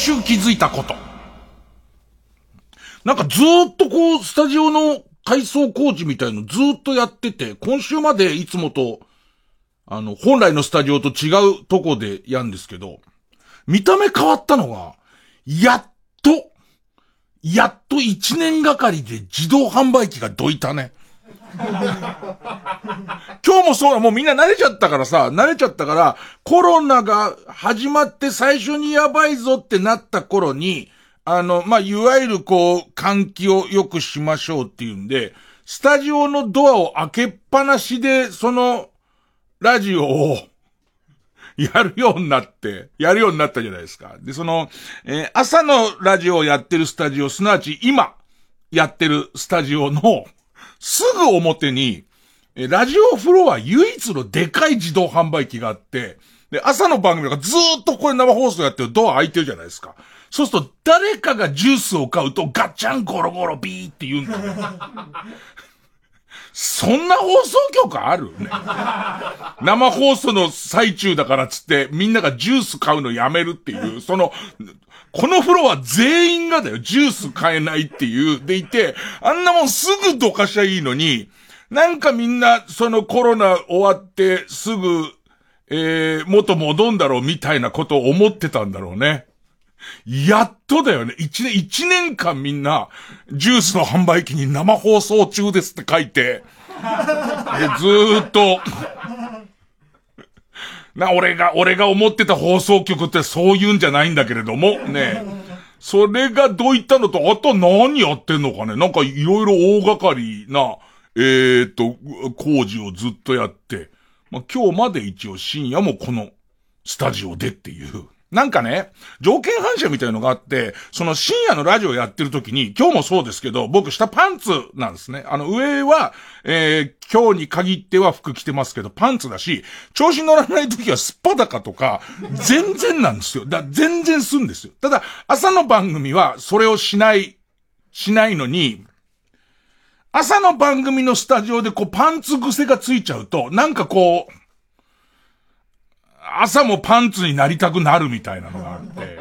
今週気づいたこと。なんかずっとこう、スタジオの改装工事みたいのずっとやってて、今週までいつもと、あの、本来のスタジオと違うとこでやんですけど、見た目変わったのが、やっと、やっと一年がかりで自動販売機がどいたね。今日もそうだ、もうみんな慣れちゃったからさ、慣れちゃったから、コロナが始まって最初にやばいぞってなった頃に、あの、まあ、いわゆるこう、換気を良くしましょうっていうんで、スタジオのドアを開けっぱなしで、その、ラジオを、やるようになって、やるようになったじゃないですか。で、その、えー、朝のラジオをやってるスタジオ、すなわち今、やってるスタジオの、すぐ表に、え、ラジオフロア唯一のでかい自動販売機があって、で、朝の番組がずーっとこれ生放送やってるドア開いてるじゃないですか。そうすると、誰かがジュースを買うと、ガッチャンゴロゴロビーって言うんだ。そんな放送局ある？ね。生放送の最中だからつって、みんながジュース買うのやめるっていう、その、このフロア全員がだよ、ジュース買えないっていう、でいて、あんなもんすぐどかしゃいいのに、なんかみんな、そのコロナ終わって、すぐ、えー、元戻んだろうみたいなことを思ってたんだろうね。やっとだよね。一年、一年間みんな、ジュースの販売機に生放送中ですって書いて、えずーっと、な、俺が、俺が思ってた放送局ってそういうんじゃないんだけれども、ね。それがどういったのと、あと何やってんのかねなんかいろいろ大掛かりな、えー、っと、工事をずっとやって、まあ、今日まで一応深夜もこのスタジオでっていう。なんかね、条件反射みたいのがあって、その深夜のラジオやってる時に、今日もそうですけど、僕下パンツなんですね。あの上は、えー、今日に限っては服着てますけど、パンツだし、調子乗らない時はスッパ高とか、全然なんですよ。だ全然すんですよ。ただ、朝の番組はそれをしない、しないのに、朝の番組のスタジオでこうパンツ癖がついちゃうと、なんかこう、朝もパンツになりたくなるみたいなのがあって、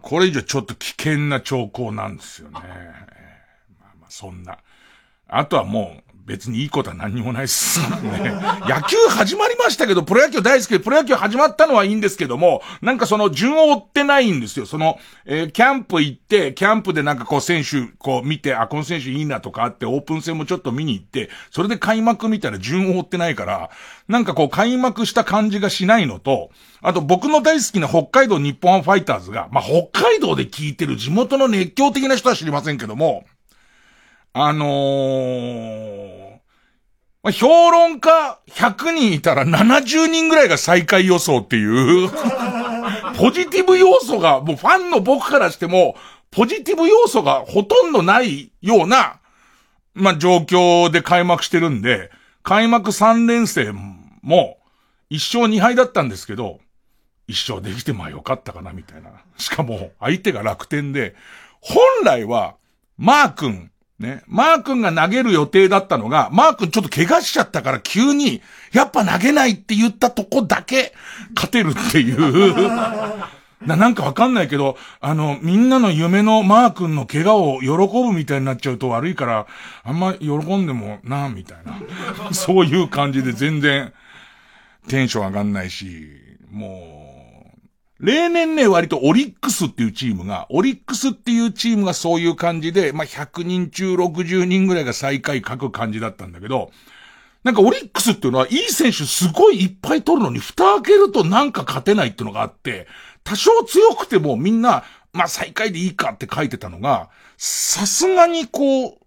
これ以上ちょっと危険な兆候なんですよね。まあまあそんな。あとはもう、別にいいことは何にもないっす。ね。野球始まりましたけど、プロ野球大好きで、プロ野球始まったのはいいんですけども、なんかその順を追ってないんですよ。その、えー、キャンプ行って、キャンプでなんかこう選手、こう見て、あ、この選手いいなとかあって、オープン戦もちょっと見に行って、それで開幕見たら順を追ってないから、なんかこう開幕した感じがしないのと、あと僕の大好きな北海道日本ファイターズが、まあ、北海道で聞いてる地元の熱狂的な人は知りませんけども、あのー、まあ、評論家100人いたら70人ぐらいが最下位予想っていう ポジティブ要素が、もうファンの僕からしても、ポジティブ要素がほとんどないような、まあ、状況で開幕してるんで、開幕3連戦も、一勝2敗だったんですけど、一勝できてまあよかったかなみたいな。しかも、相手が楽天で、本来は、マー君、ね。マー君が投げる予定だったのが、マー君ちょっと怪我しちゃったから急に、やっぱ投げないって言ったとこだけ、勝てるっていう な、なんかわかんないけど、あの、みんなの夢のマー君の怪我を喜ぶみたいになっちゃうと悪いから、あんま喜んでもな、みたいな。そういう感じで全然、テンション上がんないし、もう、例年ね、割とオリックスっていうチームが、オリックスっていうチームがそういう感じで、まあ、100人中60人ぐらいが最下位書く感じだったんだけど、なんかオリックスっていうのは、いい選手すごいいっぱい取るのに、蓋開けるとなんか勝てないっていうのがあって、多少強くてもみんな、まあ、最下位でいいかって書いてたのが、さすがにこう、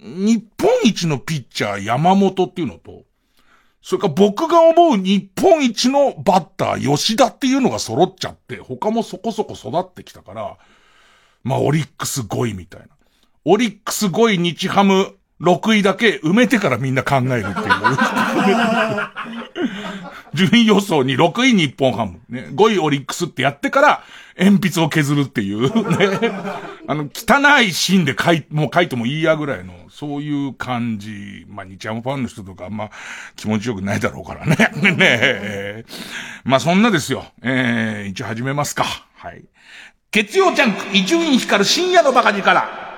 日本一のピッチャー山本っていうのと、それか僕が思う日本一のバッター、吉田っていうのが揃っちゃって、他もそこそこ育ってきたから、まあ、オリックス5位みたいな。オリックス5位日ハム6位だけ埋めてからみんな考えるっていう。順位予想に6位日本ハム、ね、5位オリックスってやってから、鉛筆を削るっていう、ね。あの、汚いシーンで書い、もう書いてもいいやぐらいの、そういう感じ。まあ、日ハムファンの人とかあんま気持ちよくないだろうからね。ねえまあ、そんなですよ。えー、一応始めますか。はい。月曜ジャンク、伊集院光る深夜のバカ力。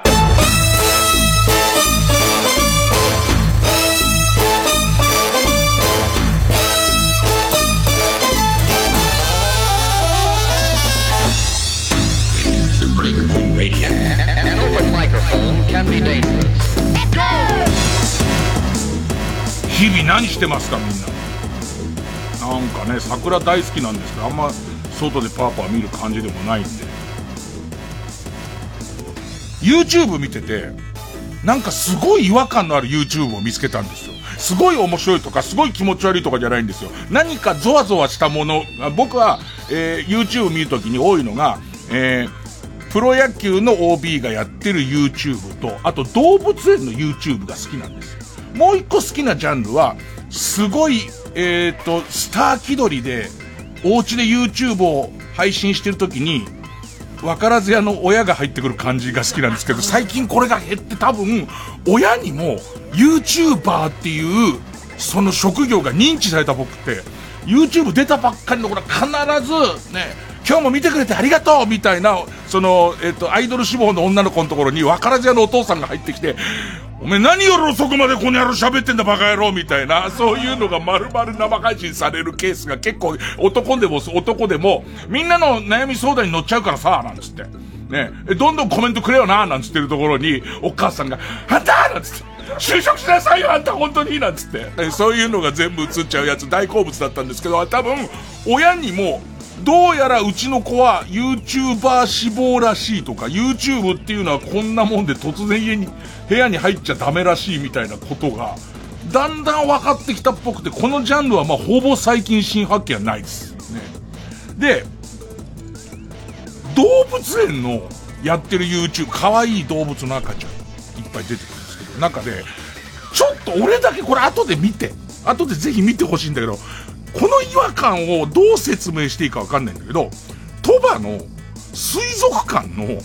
日々何してますかみんな。なんかね、桜大好きなんですけど、あんま外でパーパー見る感じでもないんで。YouTube 見てて、なんかすごい違和感のある YouTube を見つけたんですよ。すごい面白いとか、すごい気持ち悪いとかじゃないんですよ。何かゾワゾワしたもの、僕は、えー、YouTube 見るときに多いのが、えー、プロ野球の OB がやってる YouTube と、あと動物園の YouTube が好きなんですよ。もう一個好きなジャンルは、すごい、えっ、ー、と、スター気取りで、お家で YouTube を配信してるときに、わからず屋の親が入ってくる感じが好きなんですけど、最近これが減って多分、親にも YouTuber っていう、その職業が認知された僕って、YouTube 出たばっかりの頃は必ず、ね、今日も見てくれてありがとうみたいな、その、えっ、と、アイドル志望の女の子のところに、わからず屋のお父さんが入ってきて、おめえ何夜遅くまでこの野郎喋ってんだバカ野郎みたいな、そういうのが丸々生配信されるケースが結構男でも男でも、みんなの悩み相談に乗っちゃうからさ、なんつって。ねどんどんコメントくれよな、なんつってるところに、お母さんが、あんたなんつって。就職しなさいよ、あんた本当になんつって。そういうのが全部映っちゃうやつ大好物だったんですけど、多分、親にも、どうやらうちの子は YouTuber 志望らしいとか、YouTube っていうのはこんなもんで突然家に、部屋に入っちゃダメらしいみたいなことが、だんだん分かってきたっぽくて、このジャンルはまあほぼ最近新発見はないです。ね。で、動物園のやってる YouTube、可愛い動物の赤ちゃん、いっぱい出てくるんですけど、中で、ちょっと俺だけこれ後で見て、後でぜひ見てほしいんだけど、この違和感をどう説明していいかわかんないんだけど、鳥羽の水族館の、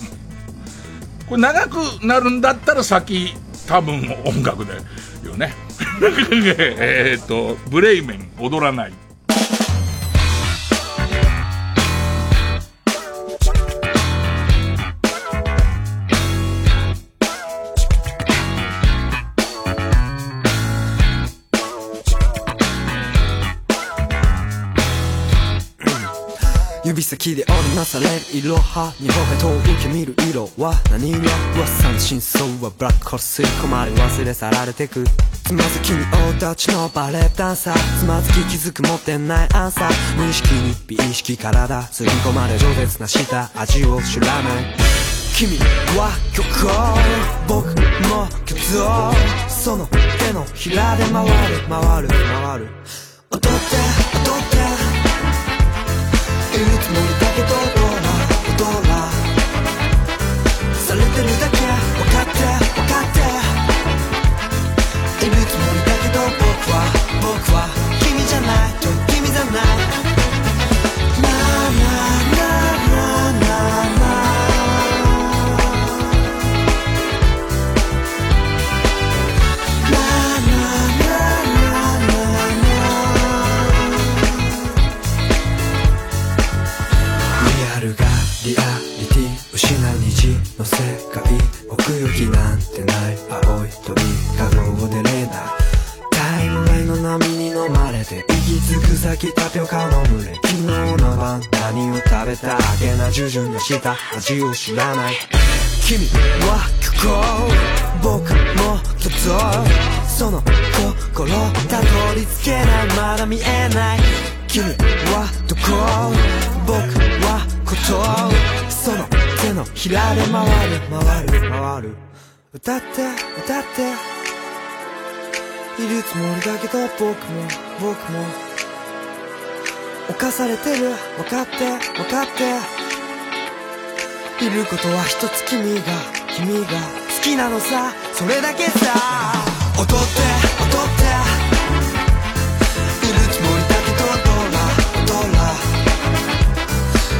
これ長くなるんだったら先、多分音楽でよね。えっと、ブレイメン踊らない。指先で織りなされる色は日本が遠く見る色は何色噂の真相はブラックホール吸い込まれ忘れ去られてく。つまずきに大立ちのバレエダンサー。つまずき気づく持ってないアンサー。無意識に美意識体吸い込まれ饒舌な舌。味を知らない。君は虚構僕も虚像その手のひらで回る回る。回る。踊って踊って。いるつもりだけどどうなどうなされてるだけ分かって分かっているつもりだけど僕は僕は奥行きなんてない青い鳥かごを出れないタイムラインの波に飲まれて息つく先タピオカの群れ昨日の晩何を食べたあげな従順のした味を知らない。君は虚構僕も虚像その心たどり着けない。まだ見えない。君はどこ？僕はこと。そののひらで回る回る回る。歌って歌って。いるつもりだけど僕も僕も。犯されてる分かって分かって。いることは一つ君が君が好きなのさ。それだけさ。踊って踊って。いるつもりだけどドラドラ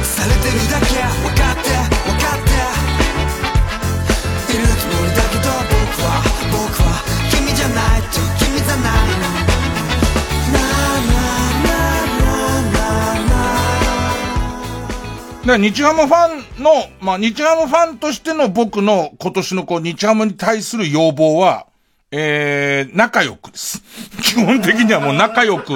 されてるだけ。僕は君じゃないと君じゃないだ日ハムファンの、まあ、日ハムファンとしての僕の今年のこう、日ハムに対する要望は、えー、仲良くです。基本的にはもう仲良く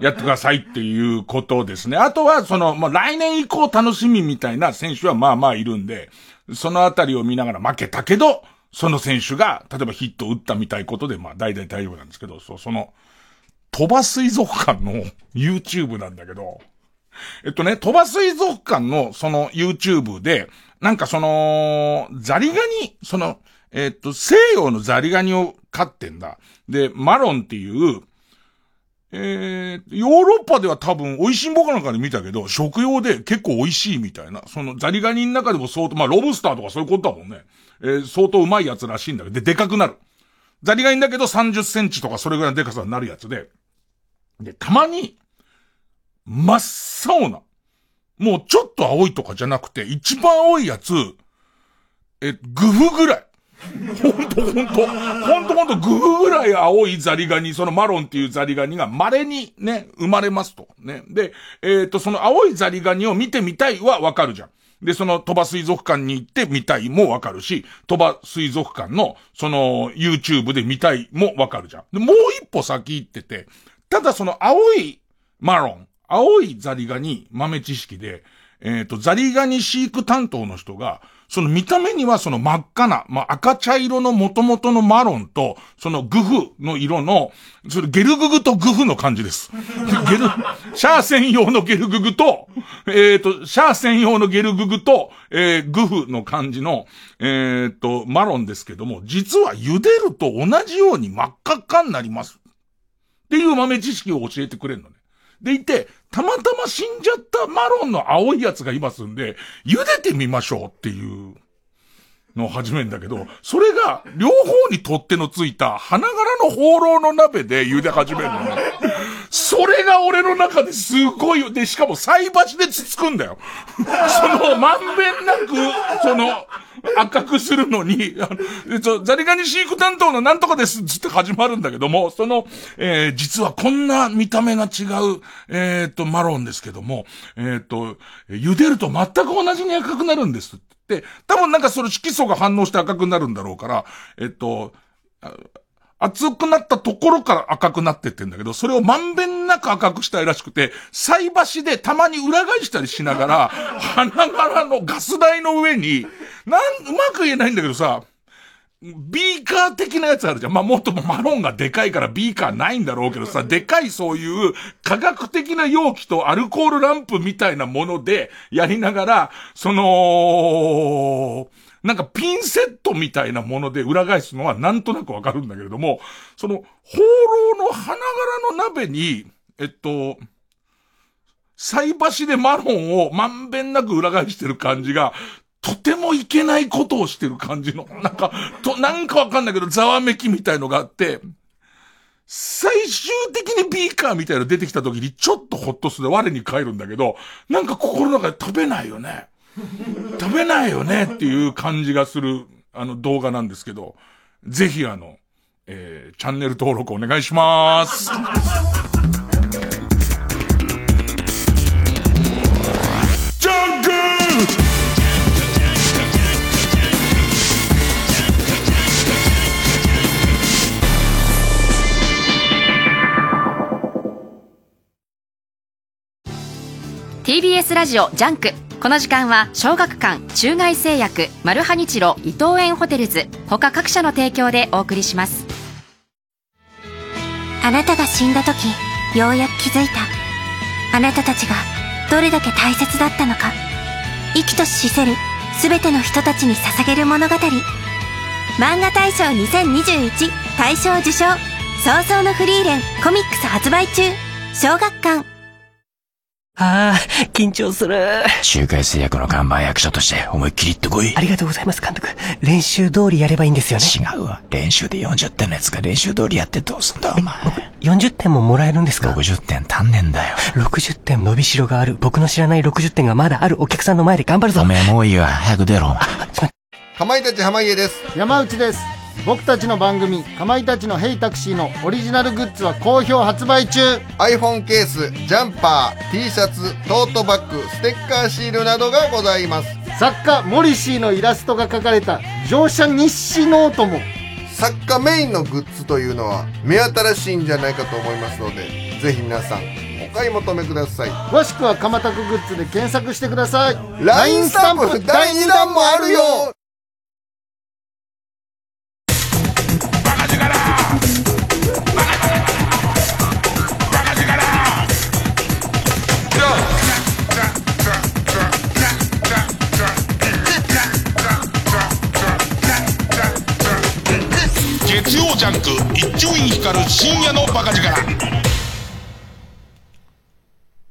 やってくださいっていうことですね。あとは、その、まあ、来年以降楽しみみたいな選手はまあまあいるんで、そのあたりを見ながら負けたけど、その選手が、例えばヒットを打ったみたいことで、まあ大体大丈夫なんですけど、そう、その、鳥羽水族館の YouTube なんだけど、えっとね、鳥羽水族館のその YouTube で、なんかその、ザリガニ、その、えっと、西洋のザリガニを飼ってんだ。で、マロンっていう、えー、ヨーロッパでは多分、美味しんぼかなんかで見たけど、食用で結構美味しいみたいな。その、ザリガニの中でも相当、まあ、ロブスターとかそういうことだもんね。えー、相当うまいやつらしいんだけど、で、でかくなる。ザリガニだけど30センチとかそれぐらいのでかさになるやつで。で、たまに、真っ青な。もうちょっと青いとかじゃなくて、一番青いやつ、え、グフぐらい。ほんとほんと、ほんとほんとグフぐらい青いザリガニ、そのマロンっていうザリガニが稀にね、生まれますと。ね。で、えっ、ー、と、その青いザリガニを見てみたいはわかるじゃん。で、その鳥羽水族館に行って見たいもわかるし、鳥羽水族館の、その YouTube で見たいもわかるじゃん。で、もう一歩先行ってて、ただその青いマロン、青いザリガニ豆知識で、えっ、ー、と、ザリガニ飼育担当の人が、その見た目にはその真っ赤な、まあ、赤茶色の元々のマロンと、そのグフの色の、それゲルググとグフの感じです。ゲル、シャー専用のゲルググと、えっ、ー、と、シャー専用のゲルググと、えー、グフの感じの、えっ、ー、と、マロンですけども、実は茹でると同じように真っ赤っかになります。っていう豆知識を教えてくれるのね。でいて、たまたま死んじゃったマロンの青いやつがいますんで、茹でてみましょうっていうのを始めるんだけど、それが両方に取っ手のついた花柄の放浪の鍋で茹で始めるの。それが俺の中ですごいよ。で、しかも菜箸でつつくんだよ。その、まんべんなく、その、赤くするのに、あの、ザリガニ飼育担当のなんとかですつって始まるんだけども、その、えー、実はこんな見た目が違う、えっ、と、マロンですけども、えっ、と、茹でると全く同じに赤くなるんですって。多分なんかその色素が反応して赤くなるんだろうから、えっ、と、熱くなったところから赤くなってってんだけど、それをまんべんなく赤くしたいらしくて、菜箸でたまに裏返したりしながら、花柄のガス台の上に、なん、うまく言えないんだけどさ、ビーカー的なやつあるじゃん。まあ、もっともマロンがでかいからビーカーないんだろうけどさ、でかいそういう科学的な容器とアルコールランプみたいなものでやりながら、その、なんかピンセットみたいなもので裏返すのはなんとなくわかるんだけれども、その、放浪の花柄の鍋に、えっと、菜箸でマロンをまんべんなく裏返してる感じが、とてもいけないことをしてる感じの、なんか、と、なんかわかんないけど、ざわめきみたいのがあって、最終的にビーカーみたいの出てきた時にちょっとほっとする我に返るんだけど、なんか心の中で食べないよね。食べないよねっていう感じがする、あの動画なんですけど、ぜひあの、えー、チャンネル登録お願いします。TBS ラジオ JUNK。この時間は小学館中外製薬マルハニチロ伊藤園ホテルズ。他各社の提供でお送りします。あなたが死んだ時ようやく気づいた。あなたたちがどれだけ大切だったのか。生きとし死せる全ての人たちに捧げる物語。漫画大賞2021大賞受賞。葬送のフリーレンコミックス発売中。小学館。ああ、緊張する。周回製薬の看板役者として思いっきりってこい。ありがとうございます、監督。練習通りやればいいんですよね。違うわ。練習で40点のやつが練習通りやってどうすんだ、お前。40点ももらえるんですか ?60 点足んねんだよ。60点伸びしろがある。僕の知らない60点がまだあるお客さんの前で頑張るぞ。おめえもういいわ。早く出ろ。かまいたち濱家です。山内です。僕たちの番組、かまいたちのヘイタクシーのオリジナルグッズは好評発売中 iPhone ケース、ジャンパー、T シャツ、トートバッグ、ステッカーシールなどがございます。作家、モリシーのイラストが描かれた乗車日誌ノートも作家メインのグッズというのは目新しいんじゃないかと思いますので、ぜひ皆さんお買い求めください。詳しくはかまたくグッズで検索してください LINE スタンプ第2弾もあるよジャンク一丁院光る深夜のバカ力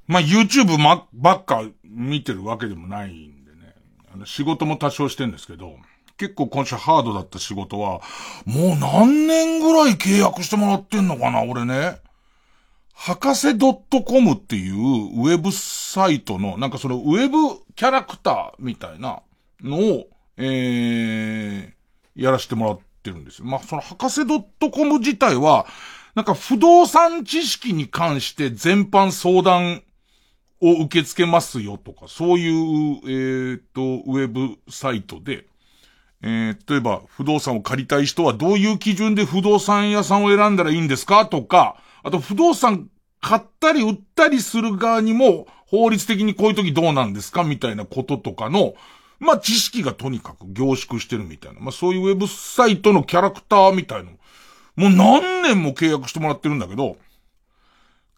まあ YouTube ま、ばっか見てるわけでもないんでね。あの仕事も多少してんですけど、結構今週ハードだった仕事は、もう何年ぐらい契約してもらってんのかな、俺ね。博士 .com っていうウェブサイトの、なんかそのウェブキャラクターみたいなのを、えー、やらせてもらってるんですよ。まあ、その博士 .com 自体は、なんか不動産知識に関して全般相談を受け付けますよとか、そういう、えっ、と、ウェブサイトで、えー、例えば、不動産を借りたい人はどういう基準で不動産屋さんを選んだらいいんですかとか、あと不動産買ったり売ったりする側にも、法律的にこういう時どうなんですかみたいなこととかの、まあ、知識がとにかく凝縮してるみたいな。まあ、そういうウェブサイトのキャラクターみたいな。もう何年も契約してもらってるんだけど、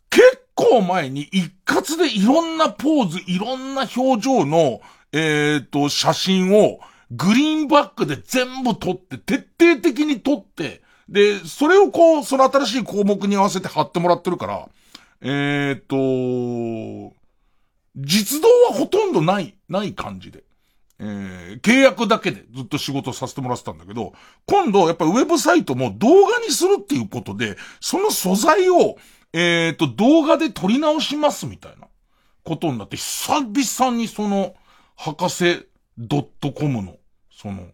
結構前に一括でいろんなポーズ、いろんな表情の、えっ、と、写真をグリーンバックで全部撮って、徹底的に撮って、で、それをこう、その新しい項目に合わせて貼ってもらってるから、えっ、と、実動はほとんどない、ない感じで。えー契約だけでずっと仕事させてもらってたんだけど、今度やっぱりウェブサイトも動画にするっていうことで、その素材を、えっ、と、動画で撮り直しますみたいなことになって、久々にその、博士 .com の、その、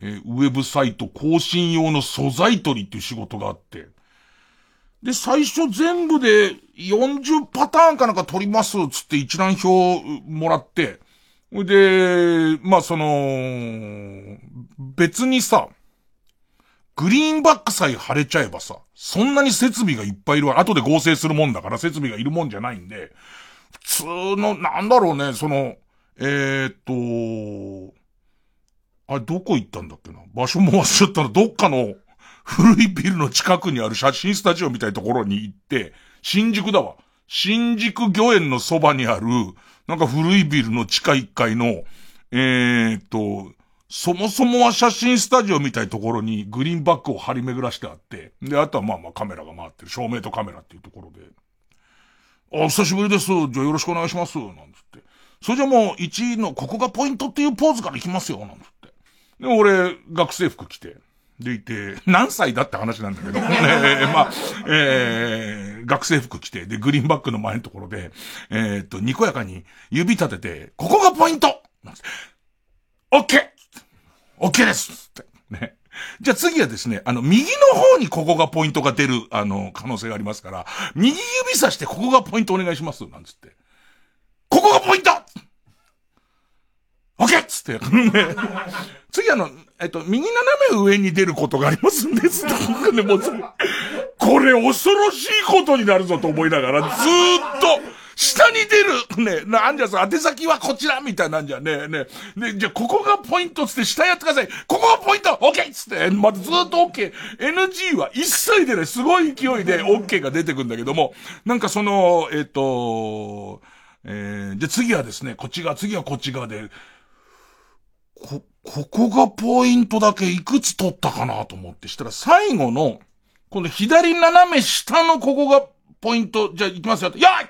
えーウェブサイト更新用の素材取りっていう仕事があって、で、最初全部で40パターンかなんか取りますつって一覧表もらって、で、まあその、別にさ、グリーンバックさえ貼れちゃえばさ、そんなに設備がいっぱいいるわ。後で合成するもんだから設備がいるもんじゃないんで、普通の、なんだろうね、その、えー、っと、あれ、どこ行ったんだっけな？場所も忘れたら、どっかの古いビルの近くにある写真スタジオみたいなところに行って、新宿だわ。新宿御苑のそばにある、なんか古いビルの地下1階の、えー、っと、そもそもは写真スタジオみたいところにグリーンバックを張り巡らしてあって、で、あとはまあまあカメラが回ってる、照明とカメラっていうところで、あ、久しぶりです。じゃあよろしくお願いします。なんつって。それじゃもう1位のここがポイントっていうポーズからいきますよ。なんつって。で、俺、学生服着て、でいて、何歳だって話なんだけど、ね えまあ、えー、学生服着て、で、グリーンバックの前のところで、えーっと、にこやかに指立てて、ここがポイントオッケーオッケーですって。ね。じゃあ次はですね、あの、右の方にここがポイントが出る、あの、可能性がありますから、右指さしてここがポイントお願いします。なんつって。ここがポイントオッケーっつって。次あの、えっと、右斜め上に出ることがありますんです。ね、もうこれ恐ろしいことになるぞと思いながら、ずーっと、下に出る。ね、なんじゃさ、宛先はこちらみたいなんじゃ。ね、ね、ね、じゃここがポイントつって下やってください。ここがポイントオッケーっつって、まずずーっと OK。NG は一切出ない。すごい勢いで OK が出てくんだけども、なんかその、えっ、と、えー、じゃあ次はですね、こっち側、次はこっち側で、こ、ここがポイントだけいくつ取ったかなと思って。したら最後の、この左斜め下のここがポイント、じゃあ行きますよ。やー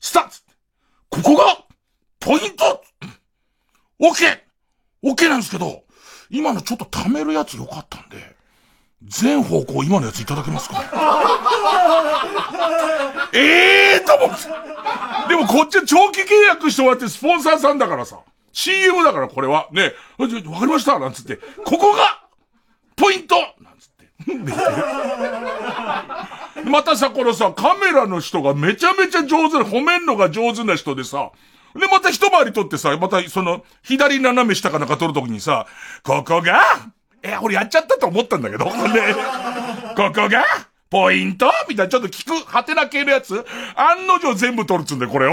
スタートここがポイントオッケーオッケーなんですけど、今のちょっと貯めるやつよかったんで、全方向今のやついただけますか？ええと思って。でもこっちは長期契約してもらってスポンサーさんだからさ。CM だからこれは。ね。わかりましたなんつって。ここが、ポイント。またさ、このさ、カメラの人がめちゃめちゃ上手な、褒めんのが上手な人でさ、で、また一回り撮ってさ、またその、左斜め下かなんか撮るときにさ、ここが、え、俺やっちゃったと思ったんだけど、ね、ここが、ポイント？みたいな、ちょっと聞く、ハテナ系のやつ、案の定全部撮るっつうんだよ、これを。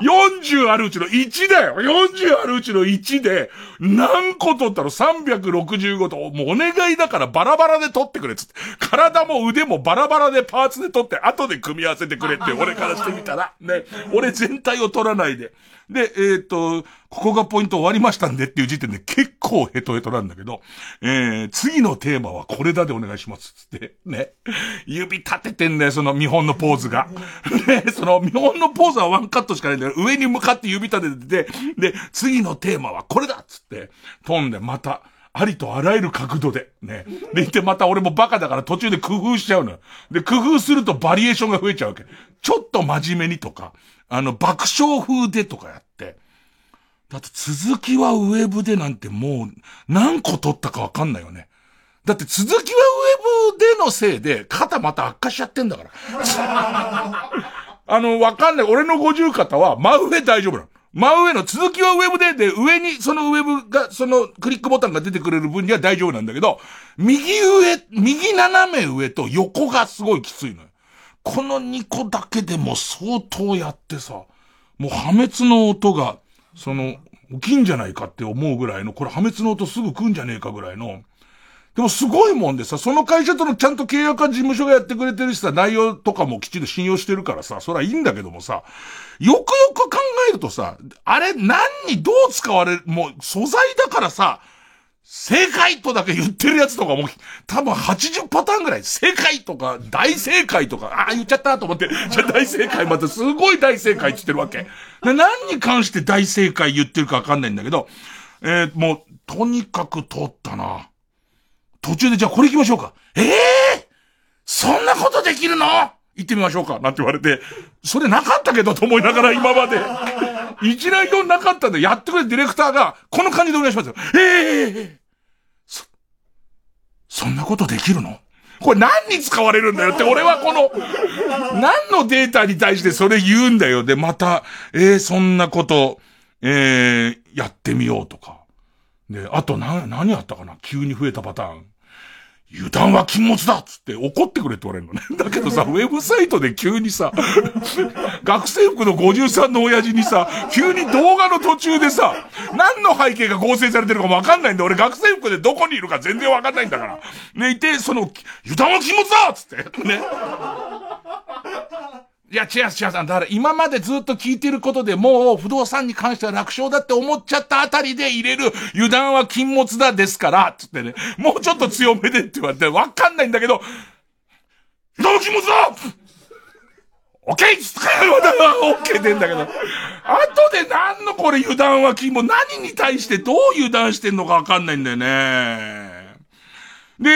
40あるうちの1だよ !40 あるうちの1で、何個取ったの ?365 と、もうお願いだからバラバラで取ってくれっつって。体も腕もバラバラでパーツで取って後で組み合わせてくれって、俺からしてみたら。ね。俺全体を取らないで。で、えっ、と、ここがポイント終わりましたんでっていう時点で結構ヘトヘトなんだけど、えー、次のテーマはこれだでお願いしますつって、ね。指立ててんだよ、その見本のポーズが。ね、その見本のポーズはワンカットしかないんだよ。上に向かって指立ててて、で、次のテーマはこれだつって、飛んでまた、ありとあらゆる角度で、ね。で、いてまた俺もバカだから途中で工夫しちゃうのよ。で、工夫するとバリエーションが増えちゃうわけ。ちょっと真面目にとか、あの、爆笑風でとかやって。だって続きはウェブでなんてもう何個取ったかわかんないよね。だって続きはウェブでのせいで肩また悪化しちゃってんだから。あの、わかんない。俺の五十肩は真上大丈夫なの。真上の続きはウェブで、で、上にそのウェブが、そのクリックボタンが出てくれる分には大丈夫なんだけど、右上、右斜め上と横がすごいきついの。この2個だけでも相当やってさ、もう破滅の音が、その、起きいんじゃないかって思うぐらいの、これ破滅の音すぐ来んじゃねえかぐらいの、でもすごいもんでさ、その会社とのちゃんと契約は事務所がやってくれてるしさ、内容とかもきちんと信用してるからさ、それはいいんだけどもさ、よくよく考えるとさ、あれ何にどう使われる、もう素材だからさ、正解とだけ言ってるやつとかも、多分80パターンぐらい、正解とか、大正解とか、ああ、言っちゃったと思って、じゃあ大正解またすごい大正解って言ってるわけ。で何に関して大正解言ってるかわかんないんだけど、えー、もう、とにかく通ったな。途中でじゃあこれ行きましょうか。ええー、そんなことできるの？行ってみましょうか。なんて言われて、それなかったけどと思いながら今まで。一来表なかったんで、やってくれディレクターが、この感じでお願いしますよ。ええー、そ、そんなことできるの？これ何に使われるんだよって、俺はこの、何のデータに対してそれ言うんだよ。で、また、ええー、そんなこと、ええー、やってみようとか。で、あとな、何やったかな？急に増えたパターン。油断は禁物だっつって怒ってくれって言われるのね。だけどさ、ウェブサイトで急にさ、学生服の53の親父にさ、急に動画の途中でさ、何の背景が合成されてるかもわかんないんで、俺学生服でどこにいるか全然わかんないんだから。ね、いて、その、油断は禁物だっつって、ね。いや、違う違う、だから今までずっと聞いてることでもう不動産に関しては楽勝だって思っちゃったあたりで入れる油断は禁物だですから、つってね、もうちょっと強めでって言われてわかんないんだけど、油断は禁物だ！オッケー！つってオッケーでんだけど、後で何のこれ油断は？禁物、何に対してどう油断してんのかわかんないんだよね。で、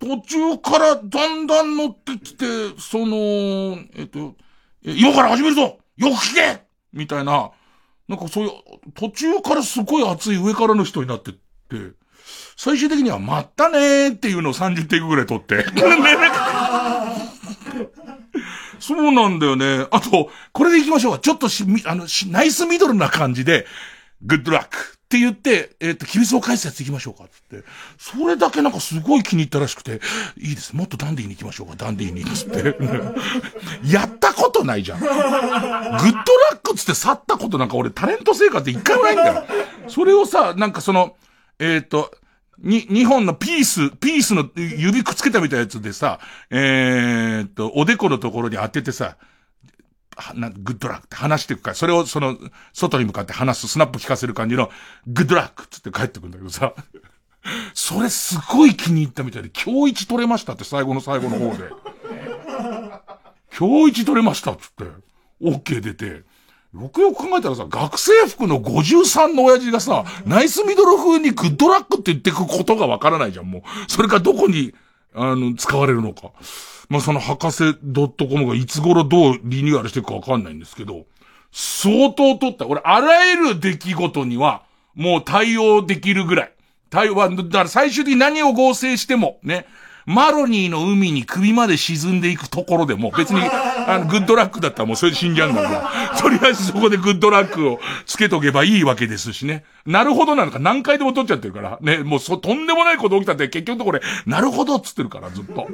途中からだんだん乗ってきて、その、えっと、今から始めるぞよく聞けみたいな、なんかそういう、途中からすごい熱い上からの人になってって、最終的には、まったねーっていうのを30テイクぐらい撮って。そうなんだよね。あと、これで行きましょうか。ちょっとし、あの、し、ナイスミドルな感じで、グッドラックって言って、えっ、ー、と、キビスを返すやつ行きましょうかってって。それだけなんかすごい気に入ったらしくて、いいです。もっとダンディーに行きましょうか、ダンディーに。つって。やったことないじゃん。グッドラックつって去ったことなんか俺タレント生活で一回もないんだよ。それをさ、なんかその、えっ、ー、と、に、二本のピース、ピースの指くっつけたみたいなやつでさ、えー、っと、おでこのところに当ててさ、なグッドラックって話していくから、それをその、外に向かって話す、スナップ聞かせる感じの、グッドラックっつって帰ってくるんだけどさ、それすごい気に入ったみたいで、今日一取れましたって最後の最後の方で。今日一取れましたっつって、OK 出て、よくよく考えたらさ、学生服の53の親父がさ、ナイスミドル風にグッドラックって言ってくことがわからないじゃん、もう。それかどこに、あの、使われるのか。まあ、その博士 .com がいつ頃どうリニューアルしていくかわかんないんですけど、相当取った。俺、あらゆる出来事には、もう対応できるぐらい。台湾、だから最終的に何を合成しても、ね、マロニーの海に首まで沈んでいくところでも、別に、あの、グッドラックだったらもうそれで死んじゃうんだから、とりあえずそこでグッドラックをつけとけばいいわけですしね。なるほどなのか何回でも撮っちゃってるから、ね、もうそ、とんでもないこと起きたって結局のところなるほどっつってるから、ずっと。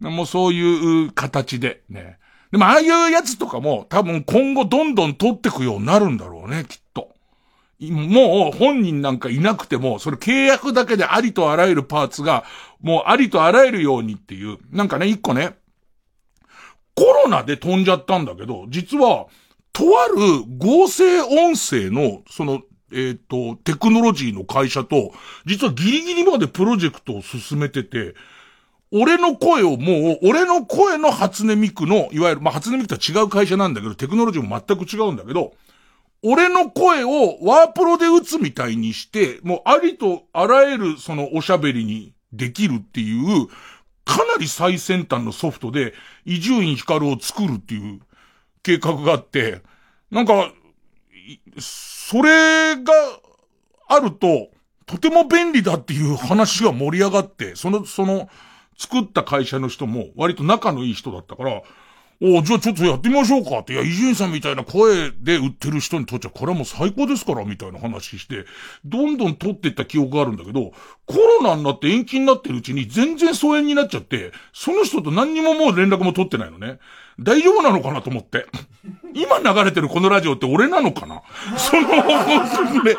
もうそういう形で、ね。でもああいうやつとかも多分今後どんどん撮ってくようになるんだろうね、きっと。もう本人なんかいなくても、それ契約だけでありとあらゆるパーツが、もうありとあらゆるようにっていう、なんかね、一個ね、コロナで飛んじゃったんだけど、実は、とある合成音声の、その、えっ、ー、と、テクノロジーの会社と、実はギリギリまでプロジェクトを進めてて、俺の声をもう、俺の声の初音ミクの、いわゆる、まあ、初音ミクとは違う会社なんだけど、テクノロジーも全く違うんだけど、俺の声をワープロで打つみたいにして、もうありとあらゆるそのおしゃべりにできるっていう、かなり最先端のソフトで、伊集院光を作るっていう計画があって、なんか、それがあると、とても便利だっていう話が盛り上がって、その、その、作った会社の人も割と仲のいい人だったから、おじゃあちょっとやってみましょうかって。いや、伊集院さんみたいな声で売ってる人にとっちゃ、これはもう最高ですから、みたいな話して、どんどん取っていった記憶があるんだけど、コロナになって延期になってるうちに全然疎遠になっちゃって、その人と何にももう連絡も取ってないのね。大丈夫なのかなと思って。今流れてるこのラジオって俺なのかな？その、ね、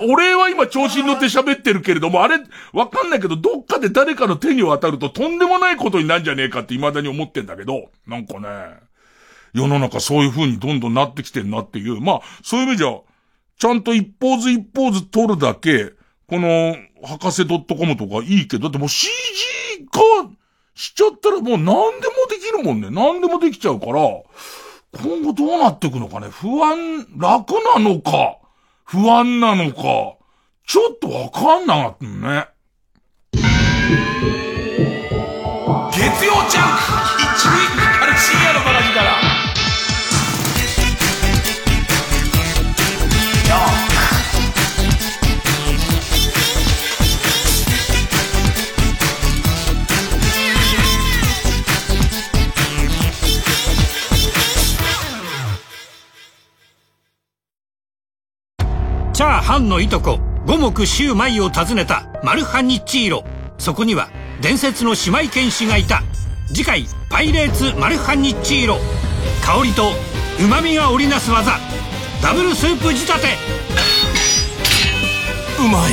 お、俺は今調子に乗って喋ってるけれども、あれ、わかんないけど、どっかで誰かの手に渡るととんでもないことになるんじゃねえかって未だに思ってんだけど、なんかね、世の中そういう風にどんどんなってきてんなっていう、まあ、そういう意味じゃ、ちゃんと一ポーズ一ポーズ取るだけ、この、博士 .com とかいいけど、だってもう CG 化しちゃったらもう何でもできるもんね。何でもできちゃうから、今後どうなっていくのかね。不安、楽なのか、不安なのか、ちょっとわかんなかったね。月曜ジャンクチャーハンのいとこ五目シューマイを訪ねたマルハニッチーロ。そこには伝説の姉妹剣士がいた。次回「パイレーツマルハニッチーロ」香りと旨味が織りなす技。ダブルスープ仕立て。うまい。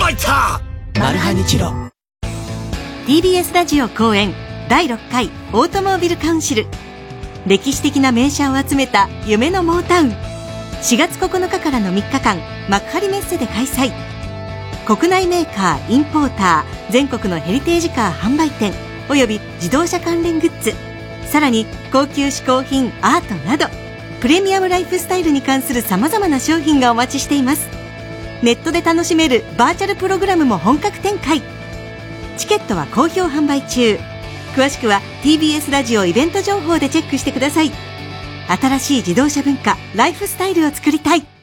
参った。マルハニチロ。TBS ラジオ公演。第6回。オートモービルカウンシル。歴史的な名車を集めた夢のモータウン4月9日からの3日間幕張メッセで開催。国内メーカーインポーター全国のヘリテージカー販売店および自動車関連グッズ。さらに高級嗜好品アートなどプレミアムライフスタイルに関するさまざまな商品がお待ちしています。ネットで楽しめるバーチャルプログラムも本格展開。チケットは好評販売中。詳しくは TBS ラジオイベント情報でチェックしてください。新しい自動車文化ライフスタイルを作りたい。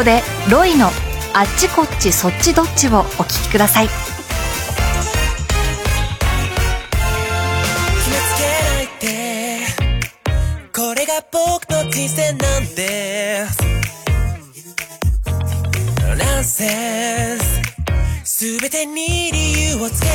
ここでロイのあっちこっちそっちどっちをお聴きください。これが僕の人生なんで。すナンセンス全てに理由をつけて。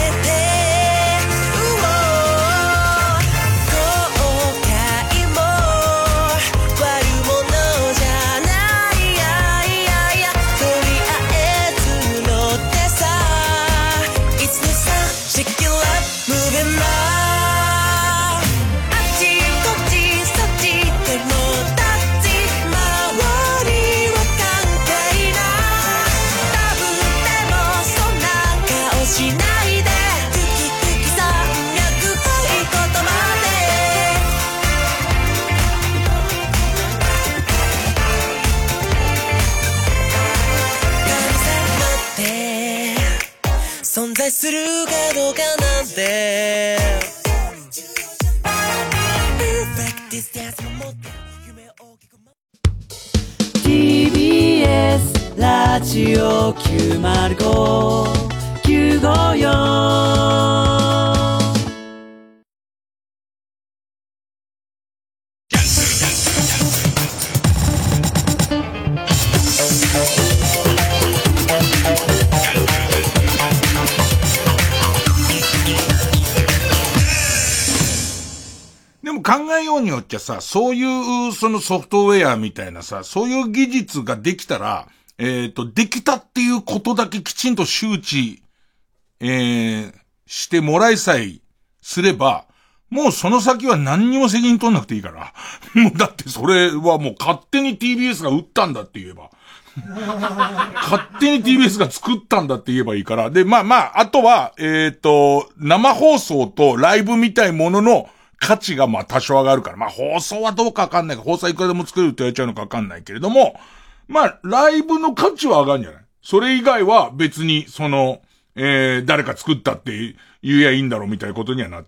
ゃさ、そういうそのソフトウェアみたいなさ、そういう技術ができたら、えっ、と、できたっていうことだけきちんと周知、えー、してもらいさえすれば、もうその先は何にも責任取んなくていいから。もうだってそれはもう勝手に TBS が打ったんだって言えば。勝手に TBS が作ったんだって言えばいいから。で、まあまあ、あとは、えっ、と、生放送とライブみたいものの価値がまあ多少上がるから。まあ放送はどうかわかんない放送いくらでも作れるって言われちゃうのかわかんないけれども、まあ、ライブの価値は上がるんじゃない？それ以外は別に、その、えー、誰か作ったって言えばいいんだろうみたいなことにはなっ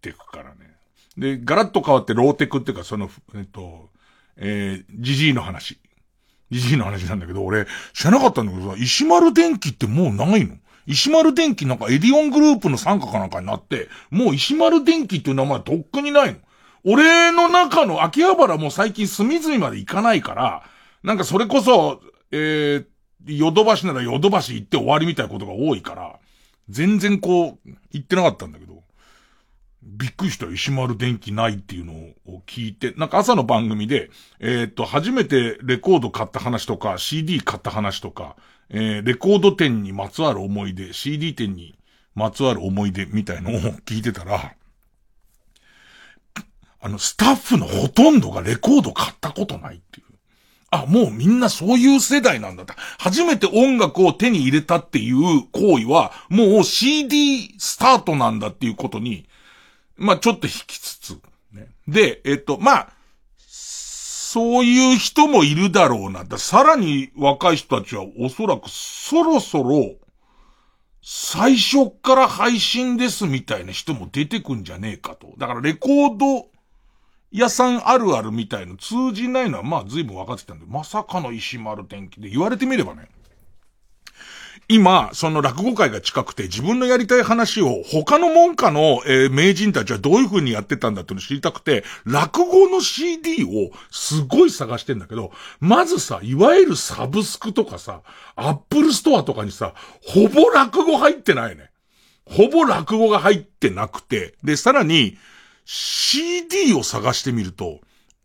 てくからね。で、ガラッと変わってローテクっていうか、その、えっと、えー、ジジイの話。ジジイの話なんだけど、俺、知らなかったんだけどさ、石丸電機ってもうないの？石丸電機なんかエディオングループの傘下かなんかになって、もう石丸電機っていう名前とっくにないの。俺の中の秋葉原も最近隅々まで行かないから、なんかそれこそ、えー、ヨドバシならヨドバシ行って終わりみたいなことが多いから、全然こう、行ってなかったんだけど、びっくりした石丸電機ないっていうのを聞いて、なんか朝の番組で、えっ、と、初めてレコード買った話とか、CD 買った話とか、えー、レコード店にまつわる思い出、CD 店にまつわる思い出みたいのを聞いてたら、あの、スタッフのほとんどがレコード買ったことないっていう。あ、もうみんなそういう世代なんだって。初めて音楽を手に入れたっていう行為は、もう CD スタートなんだっていうことに、まあちょっと引きつつ、ね。で、えっと、まあ、そういう人もいるだろうな。ださらに若い人たちはおそらくそろそろ、最初から配信ですみたいな人も出てくんじゃねえかと。だからレコード屋さんあるあるみたいな通じないのはまあ随分分かってきたんで、まさかの石丸天気で言われてみればね。今、その落語会が近くて自分のやりたい話を他の門下の、えー名人たちはどういう風にやってたんだっての知りたくて、落語の CD をすごい探してんだけど、まずさ、いわゆるサブスクとかさ、アップルストアとかにさ、ほぼ落語入ってないね。ほぼ落語が入ってなくて、で、さらに、CD を探してみると、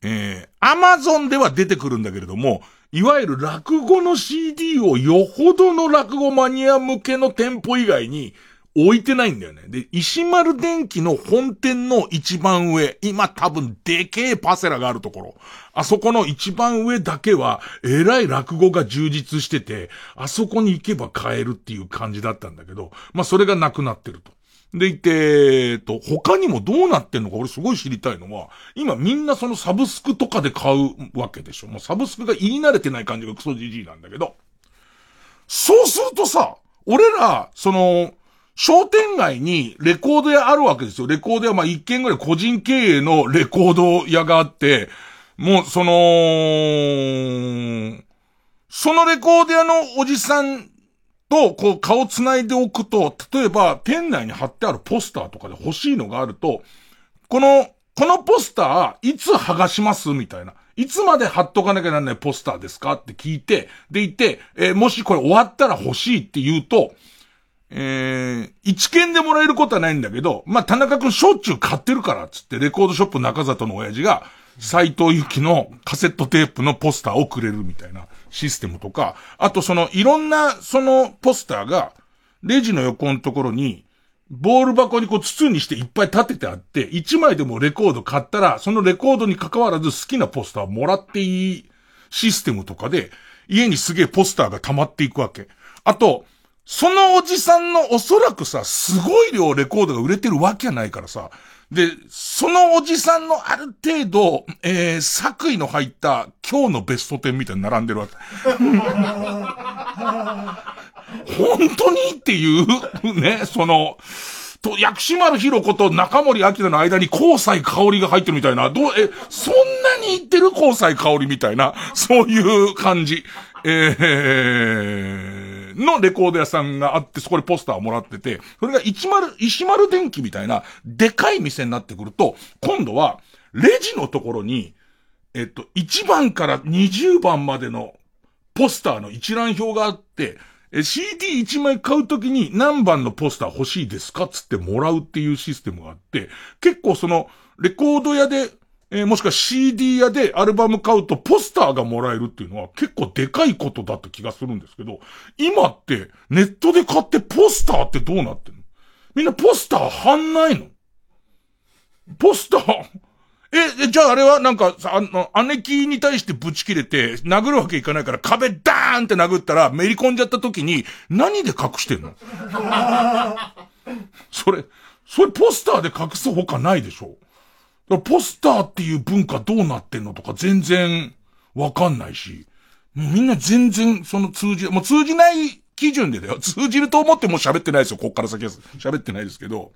えー、アマゾンでは出てくるんだけれども、いわゆる落語の CD をよほどの落語マニア向けの店舗以外に置いてないんだよね。で、石丸電機の本店の一番上、今多分でけえパセラがあるところ、あそこの一番上だけは、えらい落語が充実してて、あそこに行けば買えるっていう感じだったんだけど、まあそれがなくなってると。でいて、えっと、他にもどうなってんのか俺すごい知りたいのは、今みんなそのサブスクとかで買うわけでしょ。もうサブスクが言い慣れてない感じがクソじじいなんだけど。そうするとさ、俺ら、その、商店街にレコード屋あるわけですよ。レコード屋、まあ一軒ぐらい個人経営のレコード屋があって、もうその、そのレコード屋のおじさんと、こう、顔繋いでおくと、例えば、店内に貼ってあるポスターとかで欲しいのがあると、この、このポスター、いつ剥がしますみたいな。いつまで貼っとかなきゃならないポスターですかって聞いて、でいて、えーもしこれ終わったら欲しいって言うと、えー、一件でもらえることはないんだけど、まあ、田中くんしょっちゅう買ってるから、つって、レコードショップ中里の親父が、斎藤由紀のカセットテープのポスターをくれるみたいなシステムとか、あとその、いろんな、そのポスターが、レジの横のところに、ボール箱にこう筒にしていっぱい立ててあって、一枚でもレコード買ったら、そのレコードに関わらず好きなポスターをもらっていいシステムとかで、家にすげえポスターが溜まっていくわけ。あと、そのおじさんのおそらくさ、すごい量レコードが売れてるわけやないからさ。で、そのおじさんのある程度、えー、作為の入った今日のベスト10みたいに並んでるわけ。本当にっていう、ね、その、と、薬師丸ひろ子と中森明菜の間に交際香りが入ってるみたいな、どう、え、そんなに言ってる交際香りみたいな、そういう感じ。えー、のレコード屋さんがあって、そこでポスターをもらってて、それが一丸、石丸電機みたいな、でかい店になってくると、今度は、レジのところに、えっと、1番から20番までのポスターの一覧表があって、CD1 枚買うときに何番のポスター欲しいですかつってもらうっていうシステムがあって、結構その、レコード屋でえー、もしくは CD 屋でアルバム買うとポスターがもらえるっていうのは結構でかいことだった気がするんですけど、今ってネットで買ってポスターってどうなってんの？みんなポスター貼んないの？ポスター？え、じゃああれはなんか、あの、姉貴に対してぶち切れて、殴るわけいかないから壁ダーンって殴ったら、めり込んじゃった時に、何で隠してんの？それ、それポスターで隠すほかないでしょ？ポスターっていう文化どうなってんのとか全然わかんないし、もうみんな全然その通じ、もう通じない基準でだよ。通じると思っても喋ってないですよ。こっから先は喋ってないですけど。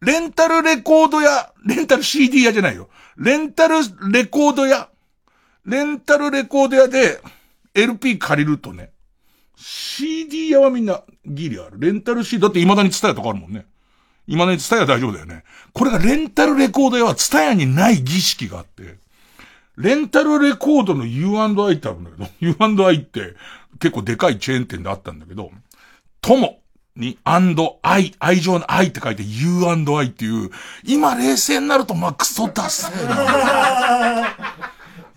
レンタルレコード屋、レンタル CD 屋じゃないよ。レンタルレコード屋、レンタルレコード屋で LP 借りるとね、CD 屋はみんなギリある。レンタル CD、だって未だに伝えたとかあるもんね。今ね、ツタヤ大丈夫だよね。これがレンタルレコード屋はツタヤにない儀式があって、レンタルレコードの U&I ってあるんだけど、U&I って結構でかいチェーン店であったんだけど、友に &I、愛情の愛って書いて U&I っていう、今冷静になるとまあクソダセーな。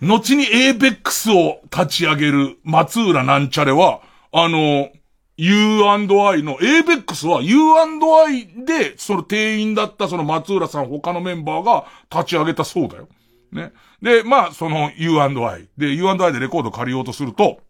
後に ABEX を立ち上げる松浦なんちゃれは、あの、U&I の、ABEX は U&I で、その店員だったその松浦さん他のメンバーが立ち上げたそうだよ。ね。で、まあ、その U&I。で、U&I でレコード借りようとすると、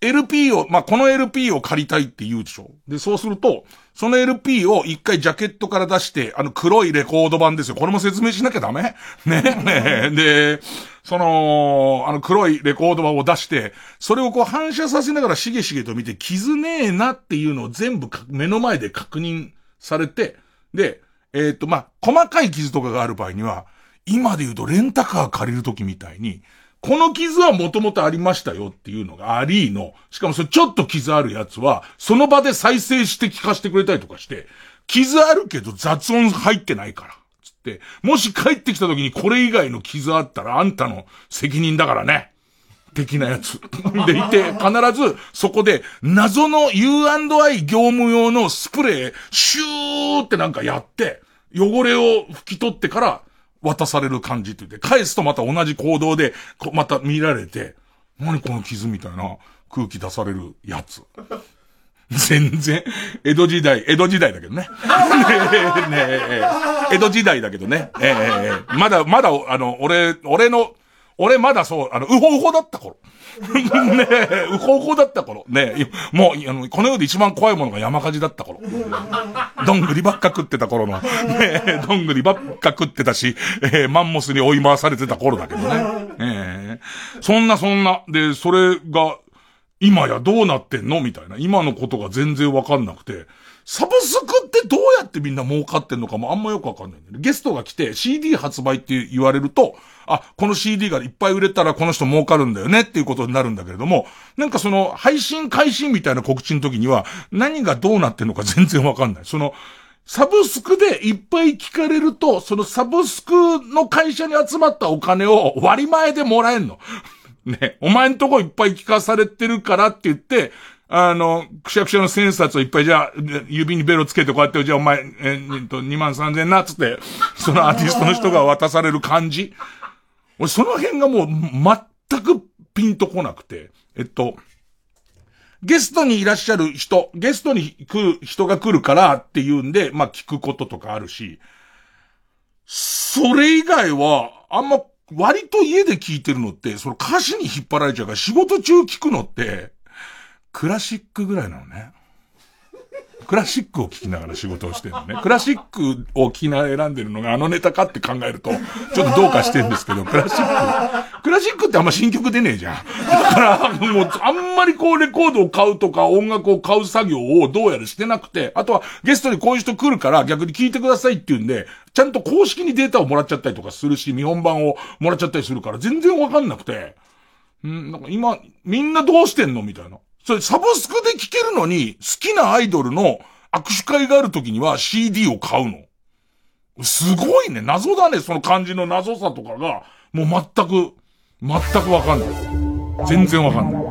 LP を、まあ、この LP を借りたいって言うでしょ。で、そうすると、その LP を一回ジャケットから出して、あの黒いレコード版ですよ。これも説明しなきゃダメ？ね。ね。で、その、あの黒いレコード版を出して、それをこう反射させながらしげしげと見て、傷ねえなっていうのを全部目の前で確認されて、で、えっ、ー、と、まあ、細かい傷とかがある場合には、今で言うとレンタカー借りるときみたいに、この傷はもともとありましたよっていうのがありの、しかもそれちょっと傷あるやつは、その場で再生して聞かせてくれたりとかして、傷あるけど雑音入ってないから。つって、もし帰ってきた時にこれ以外の傷あったらあんたの責任だからね。的なやつ。でいて、必ずそこで謎の U&I 業務用のスプレー、シューってなんかやって、汚れを拭き取ってから渡される感じって言って、返すとまた同じ行動で、また見られて、何この傷みたいな空気出されるやつ。全然、江戸時代、江戸時代だけどね。ねね江戸時代だけどね。ええ、まだ、まだ、あの、俺、俺の、俺まだそう、あの、うほうほだった頃。ねえ、うほうほだった頃。ねえ、もう、あの、この世で一番怖いものが山火事だった頃。どんぐりばっか食ってた頃の。ねえ、どんぐりばっか食ってたし、えー、マンモスに追い回されてた頃だけどね。えー、そんなそんな。で、それが、今やどうなってんの？みたいな。今のことが全然わかんなくて。サブスクってどうやってみんな儲かってんのかもあんまよくわかんないんだよね。ゲストが来て CD 発売って言われると、あ、この CD がいっぱい売れたらこの人儲かるんだよねっていうことになるんだけれども、なんかその配信開始みたいな告知の時には何がどうなってんのか 全然わかんない。その、サブスクでいっぱい聞かれると、そのサブスクの会社に集まったお金を割り前でもらえんの。ね、お前んとこいっぱい聞かされてるからって言って、あの、くしゃくしゃの千冊をいっぱいじゃあ、指にベロつけてこうやって、じゃあお前、えー、と、2万3000な、つって、そのアーティストの人が渡される感じ。俺、その辺がもう、全くピンとこなくて、えっと、ゲストにいらっしゃる人、ゲストに来る人が来るからっていうんで、まあ聞くこととかあるし、それ以外は、あんま、割と家で聞いてるのって、その歌詞に引っ張られちゃうから仕事中聞くのって、クラシックぐらいなのね。クラシックを聴きながら仕事をしてるのね。クラシックを聴きながら選んでるのがあのネタかって考えると、ちょっとどうかしてるんですけど、クラシック。クラシックってあんま新曲出ねえじゃん。だから、もう、あんまりこうレコードを買うとか音楽を買う作業をどうやらしてなくて、あとはゲストにこういう人来るから逆に聞いてくださいって言うんで、ちゃんと公式にデータをもらっちゃったりとかするし、日本版をもらっちゃったりするから全然わかんなくて、んなんか今、みんなどうしてんのみたいな。それサブスクで聴けるのに、好きなアイドルの握手会がある時には CD を買うの。すごいね。謎だね。その感じの謎さとかが、もう全く、全くわかんない。全然わかんない。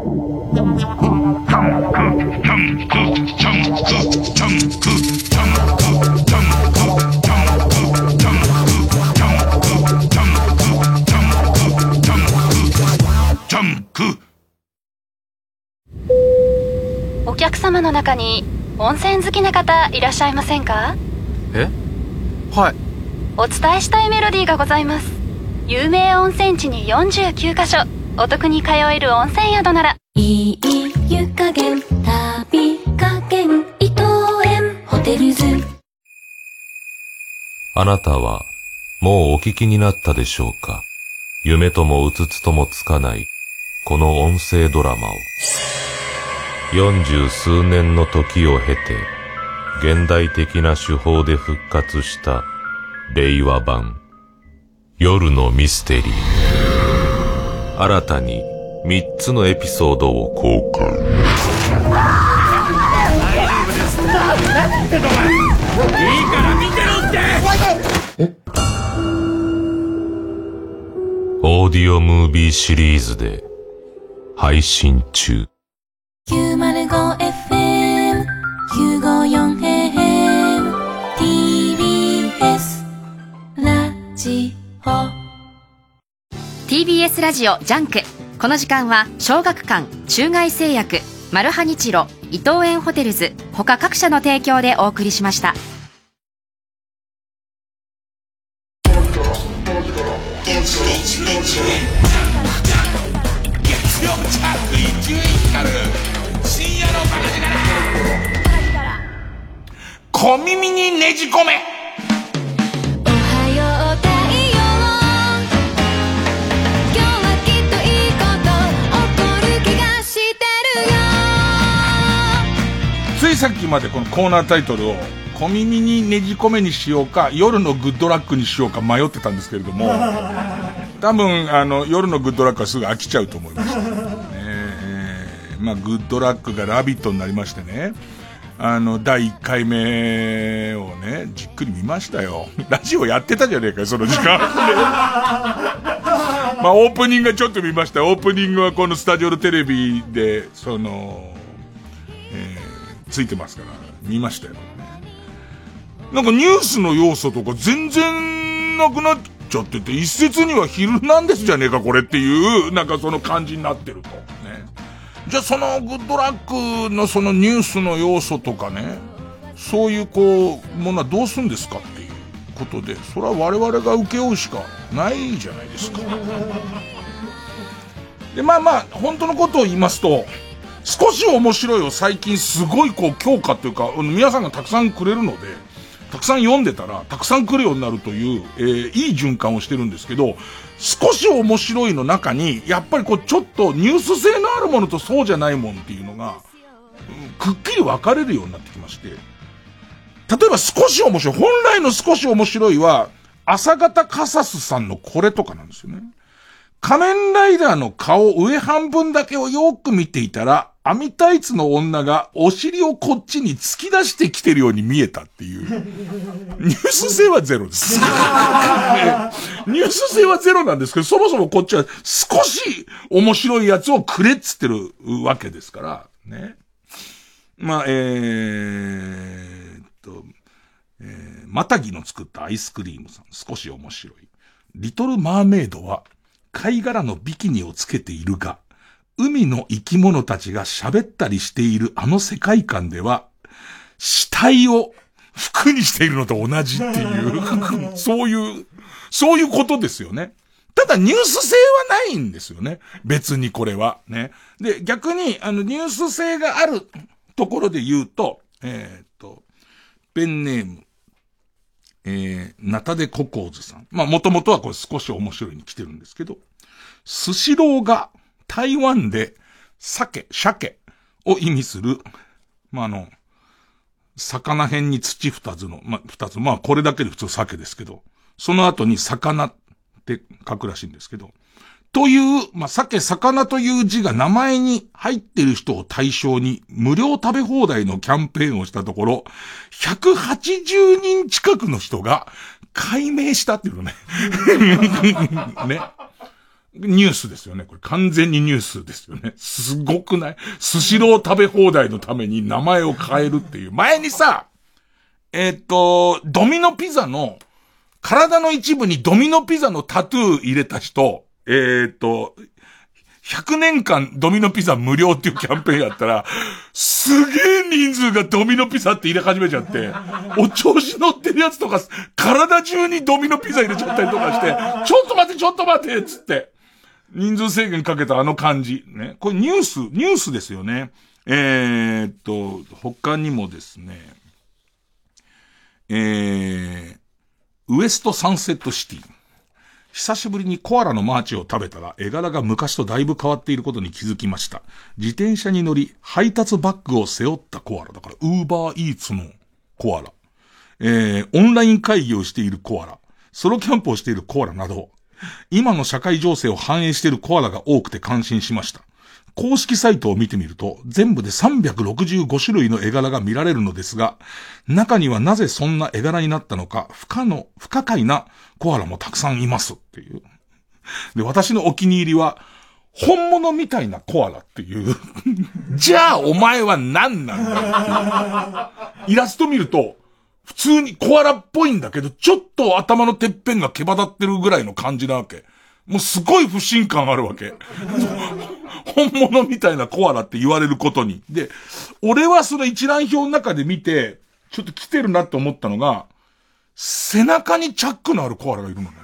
お客様の中に温泉好きな方いらっしゃいませんか？え？はい。お伝えしたいメロディーがございます。有名温泉地に49カ所お得に通える温泉宿なら。いい湯加減旅加減伊藤園ホテルズ。あなたはもうお聞きになったでしょうか？夢ともうつつともつかないこの音声ドラマを四十数年の時を経て現代的な手法で復活した令和版夜のミステリー。新たに三つのエピソードを公開。何ってんのお前いいから見てろって！オーディオムービーシリーズで配信中 905FM 954AM TBS ラジオ TBS ラジオジャンクこの時間は小学館中外製薬マルハニチロ伊藤園ホテルズ他各社の提供でお送りしました月曜チャーク伊集院光深夜のバカ力小耳にねじ込めついさっきまでこのコーナータイトルを小耳にねじ込めにしようか、夜のグッドラックにしようか迷ってたんですけれども、多分、あの、夜のグッドラックはすぐ飽きちゃうと思います。まあ、グッドラックがラビットになりましてね、あの、第1回目をね、じっくり見ましたよ。ラジオやってたじゃねえかよ、その時間。まあ、オープニングはちょっと見ました。オープニングはこのスタジオのテレビで、その、えーついてますから、見ましたよ。なんかニュースの要素とか全然なくなっちゃってて、一説にはヒルナンデスじゃねえかこれっていう、なんかその感じになってると。ね。じゃあそのグッドラックのそのニュースの要素とかね、そういうこう、ものはどうすんですかっていうことで、それは我々が請け負うしかないじゃないですか。で、まあまあ、本当のことを言いますと、少し面白いを最近すごいこう強化というか、皆さんがたくさんくれるので、たくさん読んでたら、たくさん来るようになるという、えーいい循環をしてるんですけど、少し面白いの中に、やっぱりこうちょっとニュース性のあるものとそうじゃないもんっていうのが、くっきり分かれるようになってきまして、例えば少し面白い、本来の少し面白いは、朝方カサスさんのこれとかなんですよね。仮面ライダーの顔上半分だけをよく見ていたら、網タイツの女がお尻をこっちに突き出してきてるように見えたっていう。ニュース性はゼロです。ね ニュース性はゼロなんですけど、そもそもこっちは少し面白いやつをくれっつってるわけですから、ね。まあ、えーっと、えー、またぎの作ったアイスクリームさん、少し面白い。リトルマーメイドは、貝殻のビキニをつけているが、海の生き物たちが喋ったりしているあの世界観では、死体を服にしているのと同じっていう、そういう、そういうことですよね。ただニュース性はないんですよね。別にこれは。ね。で、逆に、あの、ニュース性があるところで言うと、えーっと、ペンネーム、えー、ナタデココーズさん。まあ、もともとはこれ少し面白いに来てるんですけど、スシローが台湾で鮭、鮭を意味する、まあ、あの、魚辺に土二つの、まあ、二つ、まあ、これだけで普通鮭ですけど、その後に魚って書くらしいんですけど、という、まあ、鮭、魚という字が名前に入ってる人を対象に無料食べ放題のキャンペーンをしたところ、180人近くの人が解明したっていうのね。ね。ニュースですよね。これ完全にニュースですよね。すごくない？スシロー食べ放題のために名前を変えるっていう。前にさ、えっ、と、ドミノピザの、体の一部にドミノピザのタトゥー入れた人、えっ、と、100年間ドミノピザ無料っていうキャンペーンやったら、すげえ人数がドミノピザって入れ始めちゃって、お調子乗ってるやつとか、体中にドミノピザ入れちゃったりとかして、ちょっと待ってちょっと待ってつって、人数制限かけたあの感じ。ね。これニュース、ニュースですよね。えー、っと、他にもですね、えー、ウエストサンセットシティ。久しぶりにコアラのマーチを食べたら、絵柄が昔とだいぶ変わっていることに気づきました。自転車に乗り、配達バッグを背負ったコアラ。だから、ウーバーイーツのコアラ。えー、オンライン会議をしているコアラ。ソロキャンプをしているコアラなど、今の社会情勢を反映しているコアラが多くて感心しました。公式サイトを見てみると、全部で365種類の絵柄が見られるのですが、中にはなぜそんな絵柄になったのか、不可の、不可解なコアラもたくさんいますっていう。で、私のお気に入りは、本物みたいなコアラっていう。じゃあお前は何なんだイラスト見ると、普通にコアラっぽいんだけど、ちょっと頭のてっぺんが毛羽立ってるぐらいの感じなわけ。もうすごい不信感あるわけ。本物みたいなコアラって言われることに。で、俺はその一覧表の中で見て、ちょっと来てるなって思ったのが、背中にチャックのあるコアラがいるのね。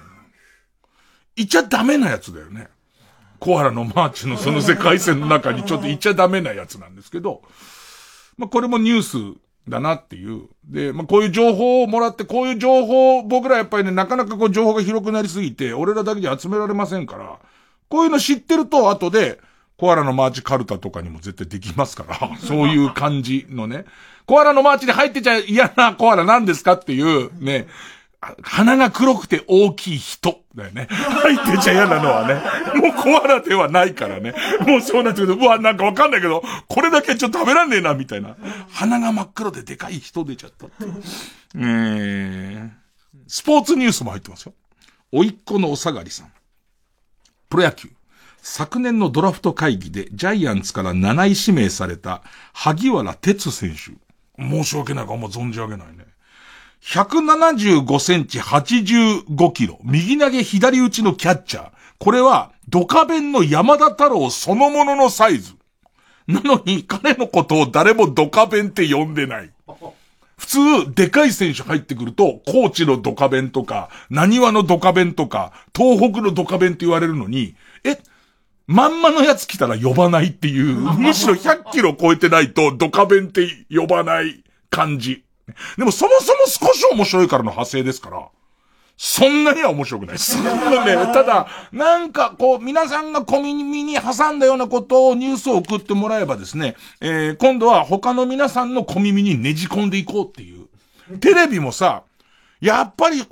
いちゃダメなやつだよね。コアラのマーチのその世界線の中にちょっといちゃダメなやつなんですけど、まあ、これもニュースだなっていう。で、まあ、こういう情報をもらって、こういう情報、僕らやっぱりね、なかなかこう情報が広くなりすぎて、俺らだけじゃ集められませんから、こういうの知ってると、後で、コアラのマーチカルタとかにも絶対できますから、そういう感じのね。コアラのマーチに入ってちゃ嫌なコアラなんですかっていう、ね、鼻が黒くて大きい人だよね。入ってちゃ嫌なのはね。もうコアラではないからね。もうそうなってくると、うわ、なんかわかんないけど、これだけちょっと食べらんねえな、みたいな。鼻が真っ黒ででかい人出ちゃったって。えー、スポーツニュースも入ってますよ。おいっ子のお下がりさん。プロ野球。昨年のドラフト会議でジャイアンツから7位指名された萩原哲選手。申し訳ないかあんま存じ上げないね。175センチ85キロ、右投げ左打ちのキャッチャー。これは、ドカベンの山田太郎そのもののサイズ。なのに、彼のことを誰もドカベンって呼んでない。普通、でかい選手入ってくると、高知のドカベンとか、何話のドカベンとか、東北のドカベンって言われるのに、え、まんまのやつ来たら呼ばないっていう、むしろ100キロ超えてないとドカベンって呼ばない感じ。でもそもそも少し面白いからの派生ですから、そんなには面白くないです。ね、ただ、なんかこう、皆さんが小耳に挟んだようなことをニュースを送ってもらえばですね、えー、今度は他の皆さんの小耳にねじ込んでいこうっていう。テレビもさ、やっぱり、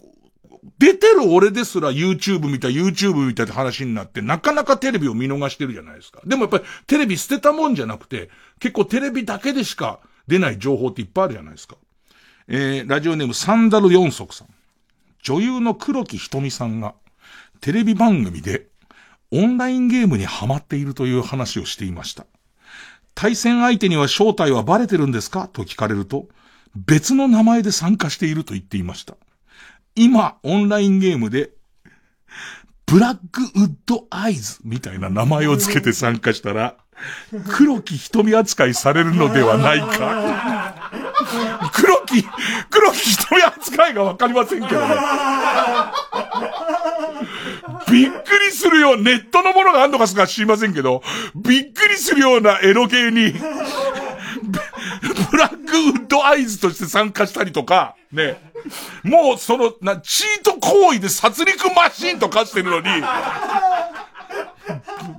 出てる俺ですら YouTube 見た YouTube みたいな話になって、なかなかテレビを見逃してるじゃないですか。でもやっぱりテレビ捨てたもんじゃなくて、結構テレビだけでしか出ない情報っていっぱいあるじゃないですか。えー、ラジオネームサンダル四足さん。女優の黒木瞳さんが、テレビ番組で、オンラインゲームにハマっているという話をしていました。対戦相手には正体はバレてるんですか？と聞かれると、別の名前で参加していると言っていました。今、オンラインゲームで、ブラックウッドアイズみたいな名前をつけて参加したら、黒木瞳扱いされるのではないか。黒木、黒木瞳扱いがわかりませんけどね。びっくりするよう、ネットのものがあんのかすか知りませんけど、びっくりするようなエロ系に、ブラックウッドアイズとして参加したりとか、ね。もうその、な、チート行為で殺戮マシンと化してるのに、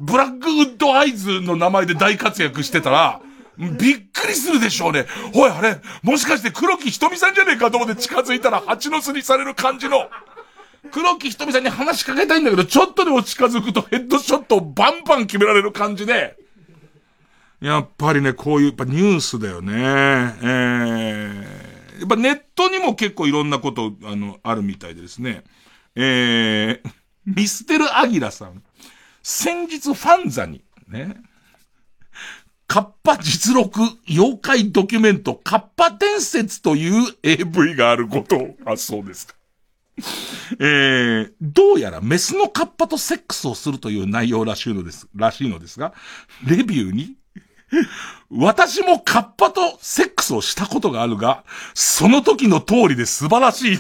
ブラックウッドアイズの名前で大活躍してたら、びっくりするでしょうね。おい、あれ、もしかして黒木ひとみさんじゃねえかと思って近づいたら蜂の巣にされる感じの。黒木ひとみさんに話しかけたいんだけど、ちょっとでも近づくとヘッドショットをバンバン決められる感じで。やっぱりね、こういう、やっぱニュースだよね。えー、やっぱネットにも結構いろんなこと、あの、あるみたいでですね。えー、ミステルアギラさん。先日ファンザに、ね。カッパ実録妖怪ドキュメントカッパ伝説という AV があることを、あ、そうですか。えー、どうやらメスのカッパとセックスをするという内容らしいのです、らしいのですが、レビューに、私もカッパとセックスをしたことがあるが、その時の通りで素晴らしい。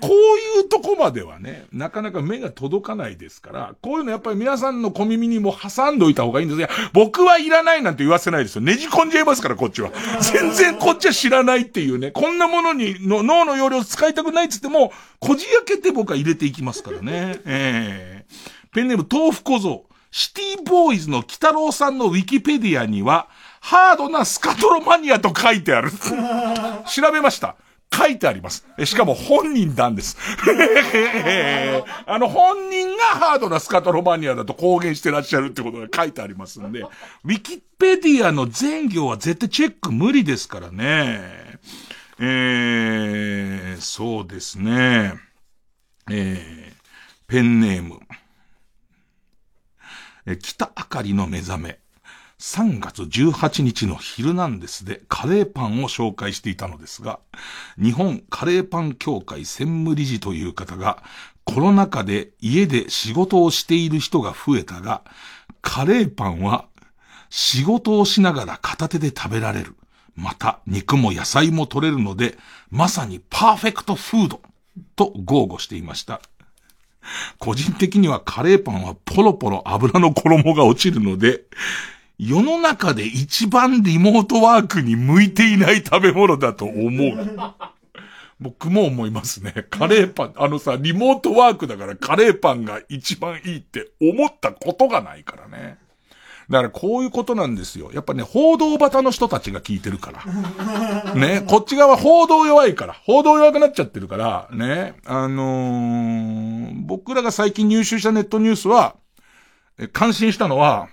こういうとこまではね、なかなか目が届かないですから、こういうのやっぱり皆さんの小耳にも挟んでおいた方がいいんですいや、僕はいらないなんて言わせないですよ。ねじ込んじゃいますから、こっちは。全然こっちは知らないっていうね、こんなものにの脳の容量使いたくないっつっても、こじ開けて僕は入れていきますからね。ええー、ペンネーム豆腐小僧。シティボーイズの北郎さんのウィキペディアには、ハードなスカトロマニアと書いてある。調べました。書いてあります。しかも本人なんです。あの本人がハードなスカトロマニアだと公言してらっしゃるってことが書いてありますんで、ウィキペディアの全行は絶対チェック無理ですからね。えー、そうですね。えー、ペンネーム。え、北あかりの目覚め。3月18日のヒルナンデスでカレーパンを紹介していたのですが、日本カレーパン協会専務理事という方が、コロナ禍で家で仕事をしている人が増えたが、カレーパンは仕事をしながら片手で食べられる。また肉も野菜も取れるので、まさにパーフェクトフードと豪語していました。個人的にはカレーパンはポロポロ油の衣が落ちるので、世の中で一番リモートワークに向いていない食べ物だと思う。僕も思いますね。カレーパン、あのさ、リモートワークだからカレーパンが一番いいって思ったことがないからね。だからこういうことなんですよ。やっぱね、報道バタの人たちが聞いてるから。ね、こっち側報道弱いから。報道弱くなっちゃってるから、ね。あのー、僕らが最近入手したネットニュースは、感心したのは、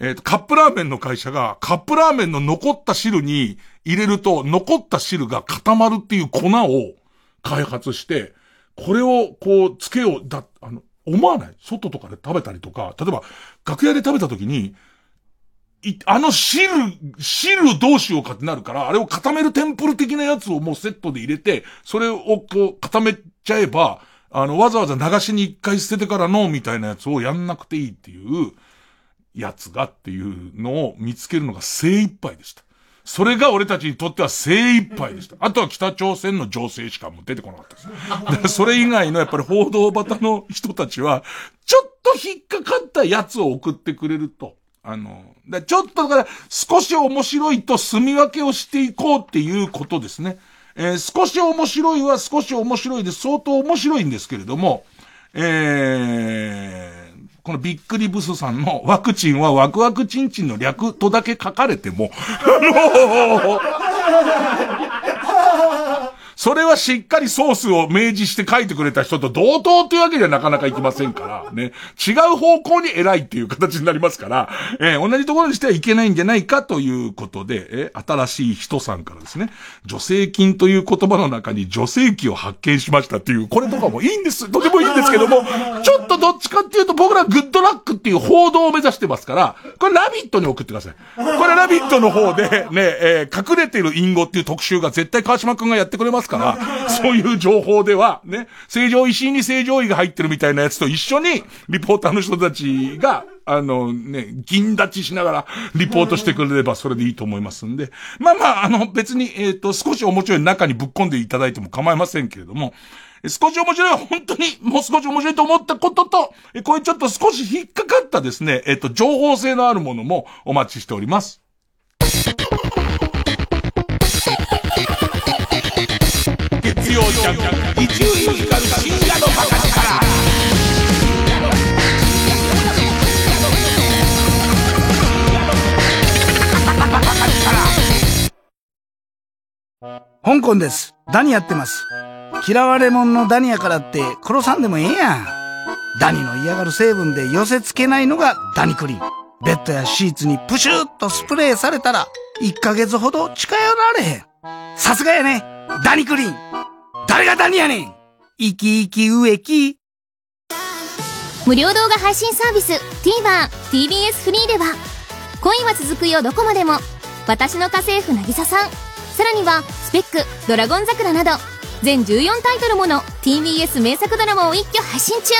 えっ、ー、と、カップラーメンの会社が、カップラーメンの残った汁に入れると、残った汁が固まるっていう粉を開発して、これを、こう、つけよう、だ、あの、思わない？外とかで食べたりとか、例えば、楽屋で食べた時に、い、あの汁、汁どうしようかってなるから、あれを固めるテンプル的なやつをもうセットで入れて、それをこう固めちゃえば、あの、わざわざ流しに一回捨ててからの、みたいなやつをやんなくていいっていう、やつがっていうのを見つけるのが精一杯でした。それが俺たちにとっては精一杯でした。あとは北朝鮮の情勢しかもう出てこなかったです。それ以外のやっぱり報道バタの人たちは、ちょっと引っかかったやつを送ってくれると。あの、ちょっとだから少し面白いと住み分けをしていこうっていうことですね。えー、少し面白いは少し面白いで相当面白いんですけれども、えー、このびっくりブスさんの ワクチンはワクワクチンチンの略とだけ書かれても、あのそれはしっかりソースを明示して書いてくれた人と同等というわけではなかなかいきませんから、ね。違う方向に偉いっていう形になりますから、えー、同じところにしてはいけないんじゃないかということで、えー、新しい人さんからですね、助成金という言葉の中に助成器を発見しましたっていう、これとかもいいんです。とてもいいんですけども、ちょっとどっちかっていうと僕らグッドラックっていう報道を目指してますから、これラビットに送ってください。これラビットの方で、ね、えー、隠れてる隠語っていう特集が絶対川島くんがやってくれますから、そういう情報では、ね、正常石井に正常位が入ってるみたいなやつと一緒に、リポーターの人たちが、あのね、銀立ちしながらリポートしてくれればそれでいいと思いますんで。まあまあ、あの別に、えっ、ー、と、少し面白い中にぶっ込んでいただいても構いませんけれども、少し面白い、本当にもう少し面白いと思ったことと、えこれちょっと少し引っかかったですね、えっと、情報性のあるものもお待ちしております。月曜ジャンク、伊集院光深夜のバカ力。香港です。ダニやってます。嫌われ者のダニやからって殺さんでもええやん。ダニの嫌がる成分で寄せ付けないのがダニクリーン。ベッドやシーツにプシューッとスプレーされたら1ヶ月ほど近寄られへん。さすがやね。ダニクリーン。誰がダニやねん。生き生き植木。無料動画配信サービス TVer、TBS フリーでは恋は続くよどこまでも私の家政婦渚さんさらにはスペックドラゴン桜など全14タイトルもの TBS 名作ドラマを一挙配信中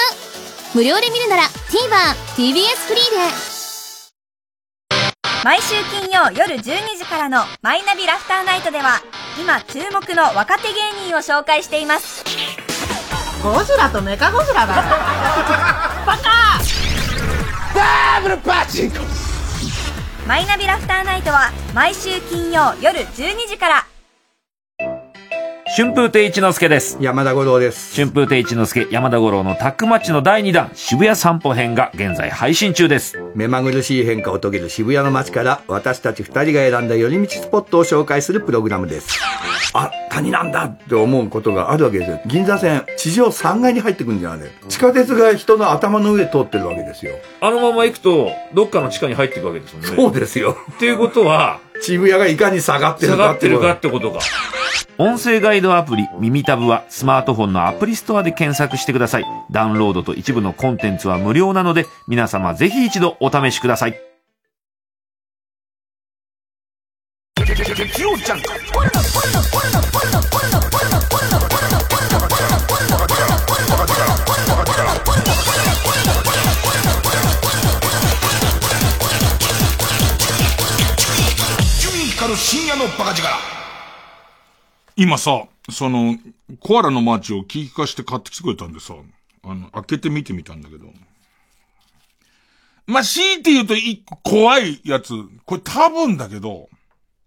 無料で見るなら TVer、TBS フリーで毎週金曜夜12時からの「マイナビラフターナイト」では今注目の若手芸人を紹介しています。ゴジラとメカゴジラだ バカ！ダブルパチンコマイナビラフターナイトは毎週金曜夜12時から春風亭一之輔です。山田五郎です。春風亭一之輔、山田五郎のタックマッチの第2弾、渋谷散歩編が現在配信中です。目まぐるしい変化を遂げる渋谷の街から私たち二人が選んだ寄り道スポットを紹介するプログラムです。あ、谷なんだって思うことがあるわけですよ。銀座線、地上3階に入ってくんじゃん、あれ。地下鉄が人の頭の上通ってるわけですよ。あのまま行くと、どっかの地下に入っていくわけですもんね。そうですよ。っていうことは、渋谷がいかに下がってるか下がってるかってことか。音声ガイドアプリ耳タブはスマートフォンのアプリストアで検索してください。ダウンロードと一部のコンテンツは無料なので皆様ぜひ一度お試しください。深夜のバカ力今さ、その、コアラのマーチを気利かして買ってきてくれたんでさ、あの、開けてみてみたんだけど。まあ、強いて言うと一個怖いやつ、これ多分だけど、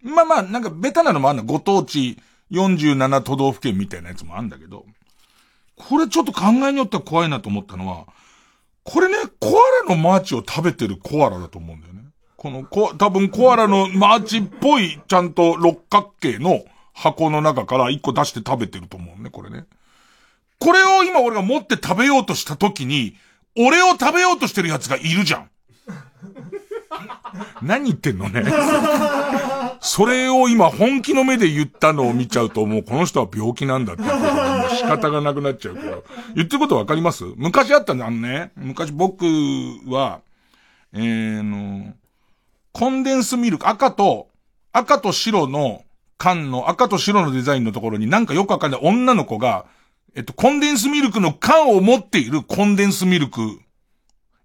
まあまあ、なんかベタなのもあんの。ご当地47都道府県みたいなやつもあるんだけど、これちょっと考えによっては怖いなと思ったのは、これね、コアラのマーチを食べてるコアラだと思うんだよ。この、こ、多分コアラのマーチっぽい、ちゃんと六角形の、箱の中から一個出して食べてると思うね、これね。これを今俺が持って食べようとした時に、俺を食べようとしてる奴がいるじゃん。何言ってんのね。それを今本気の目で言ったのを見ちゃうともうこの人は病気なんだって仕方がなくなっちゃうけど。言ってることわかります？昔あったんだ、あのね。昔僕は、えー、の、コンデンスミルク、赤と、赤と白の缶の赤と白のデザインのところになんかよくわかんない女の子が、えっと、コンデンスミルクの缶を持っているコンデンスミルク、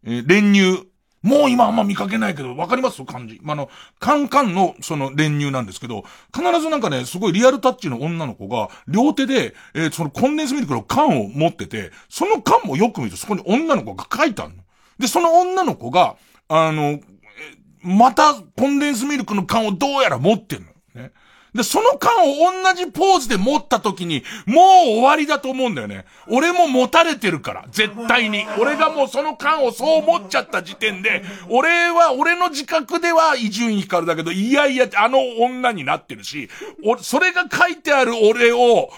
えー、練乳。もう今あんま見かけないけど、わかります？漢字。まあ、の、カンカンのその練乳なんですけど、必ずなんかね、すごいリアルタッチの女の子が、両手で、えー、そのコンデンスミルクの缶を持ってて、その缶もよく見るとそこに女の子が書いてあるの。で、その女の子が、あの、またコンデンスミルクの缶をどうやら持ってんの。ね。で、その間を同じポーズで持った時に、もう終わりだと思うんだよね。俺も持たれてるから、絶対に。俺がもうその間をそう思っちゃった時点で、俺は、俺の自覚では伊集院光だけど、いやいや、あの女になってるし、お、それが書いてある俺を、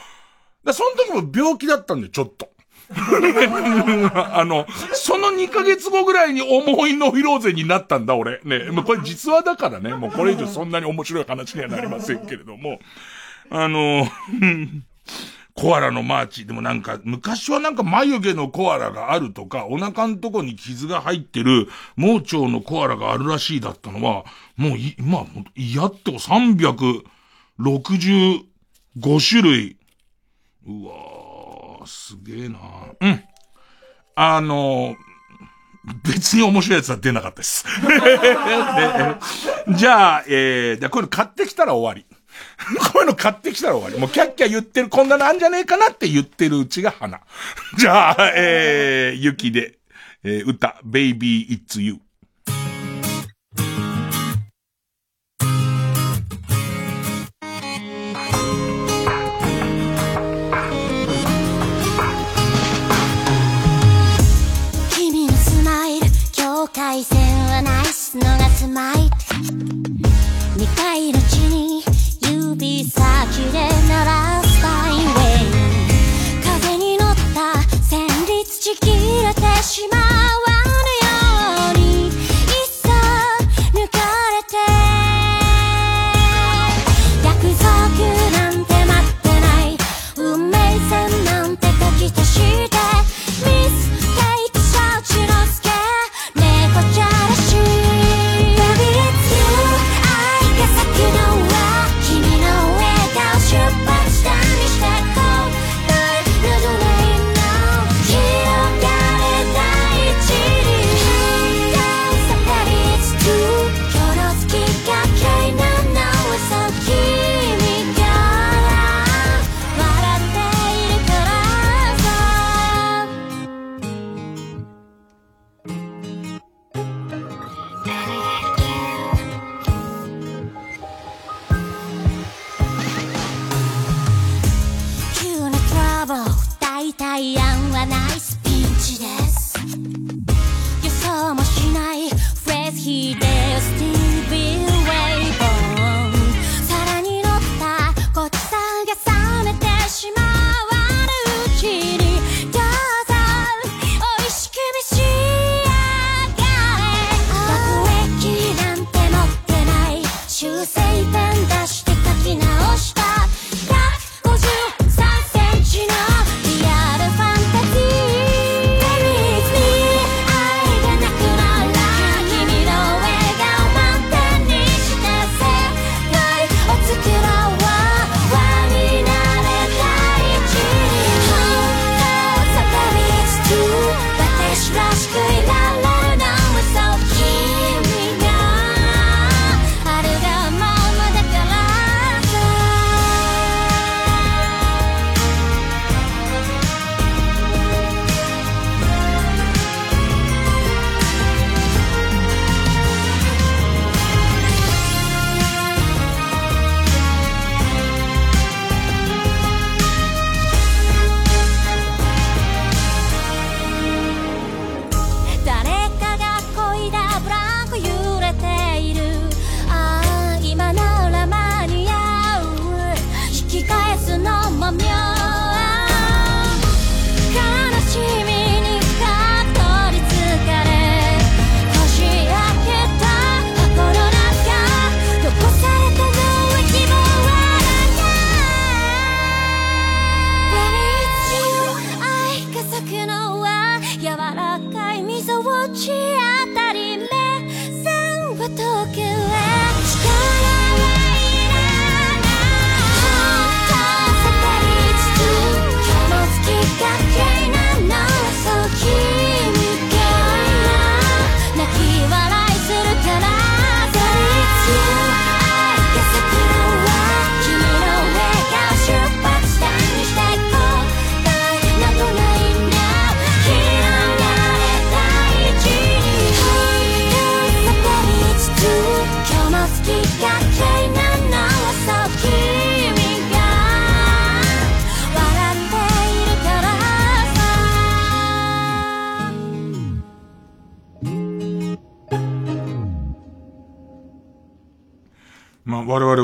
だその時も病気だったんだよ、ちょっと。あの、その2ヶ月後ぐらいに重いノイローゼになったんだ、俺。ね。もうこれ実話だからね。もうこれ以上そんなに面白い話にはなりませんけれども。あの、コアラのマーチ。でもなんか、昔はなんか眉毛のコアラがあるとか、お腹のとこに傷が入ってる盲腸のコアラがあるらしいだったのは、もうい、まあ、嫌って365種類。うわぁ。すげえなうん。あの、別に面白いやつは出なかったです。じゃあ、えー、じゃあこれ買ってきたら終わり。こういうの買ってきたら終わり。もうキャッキャ言ってる、こんなのあんじゃねえかなって言ってるうちが花。じゃあ、えー、ゆきで、えー、歌、Baby It's You。すのがスマイル二回の地に指先で鳴らす。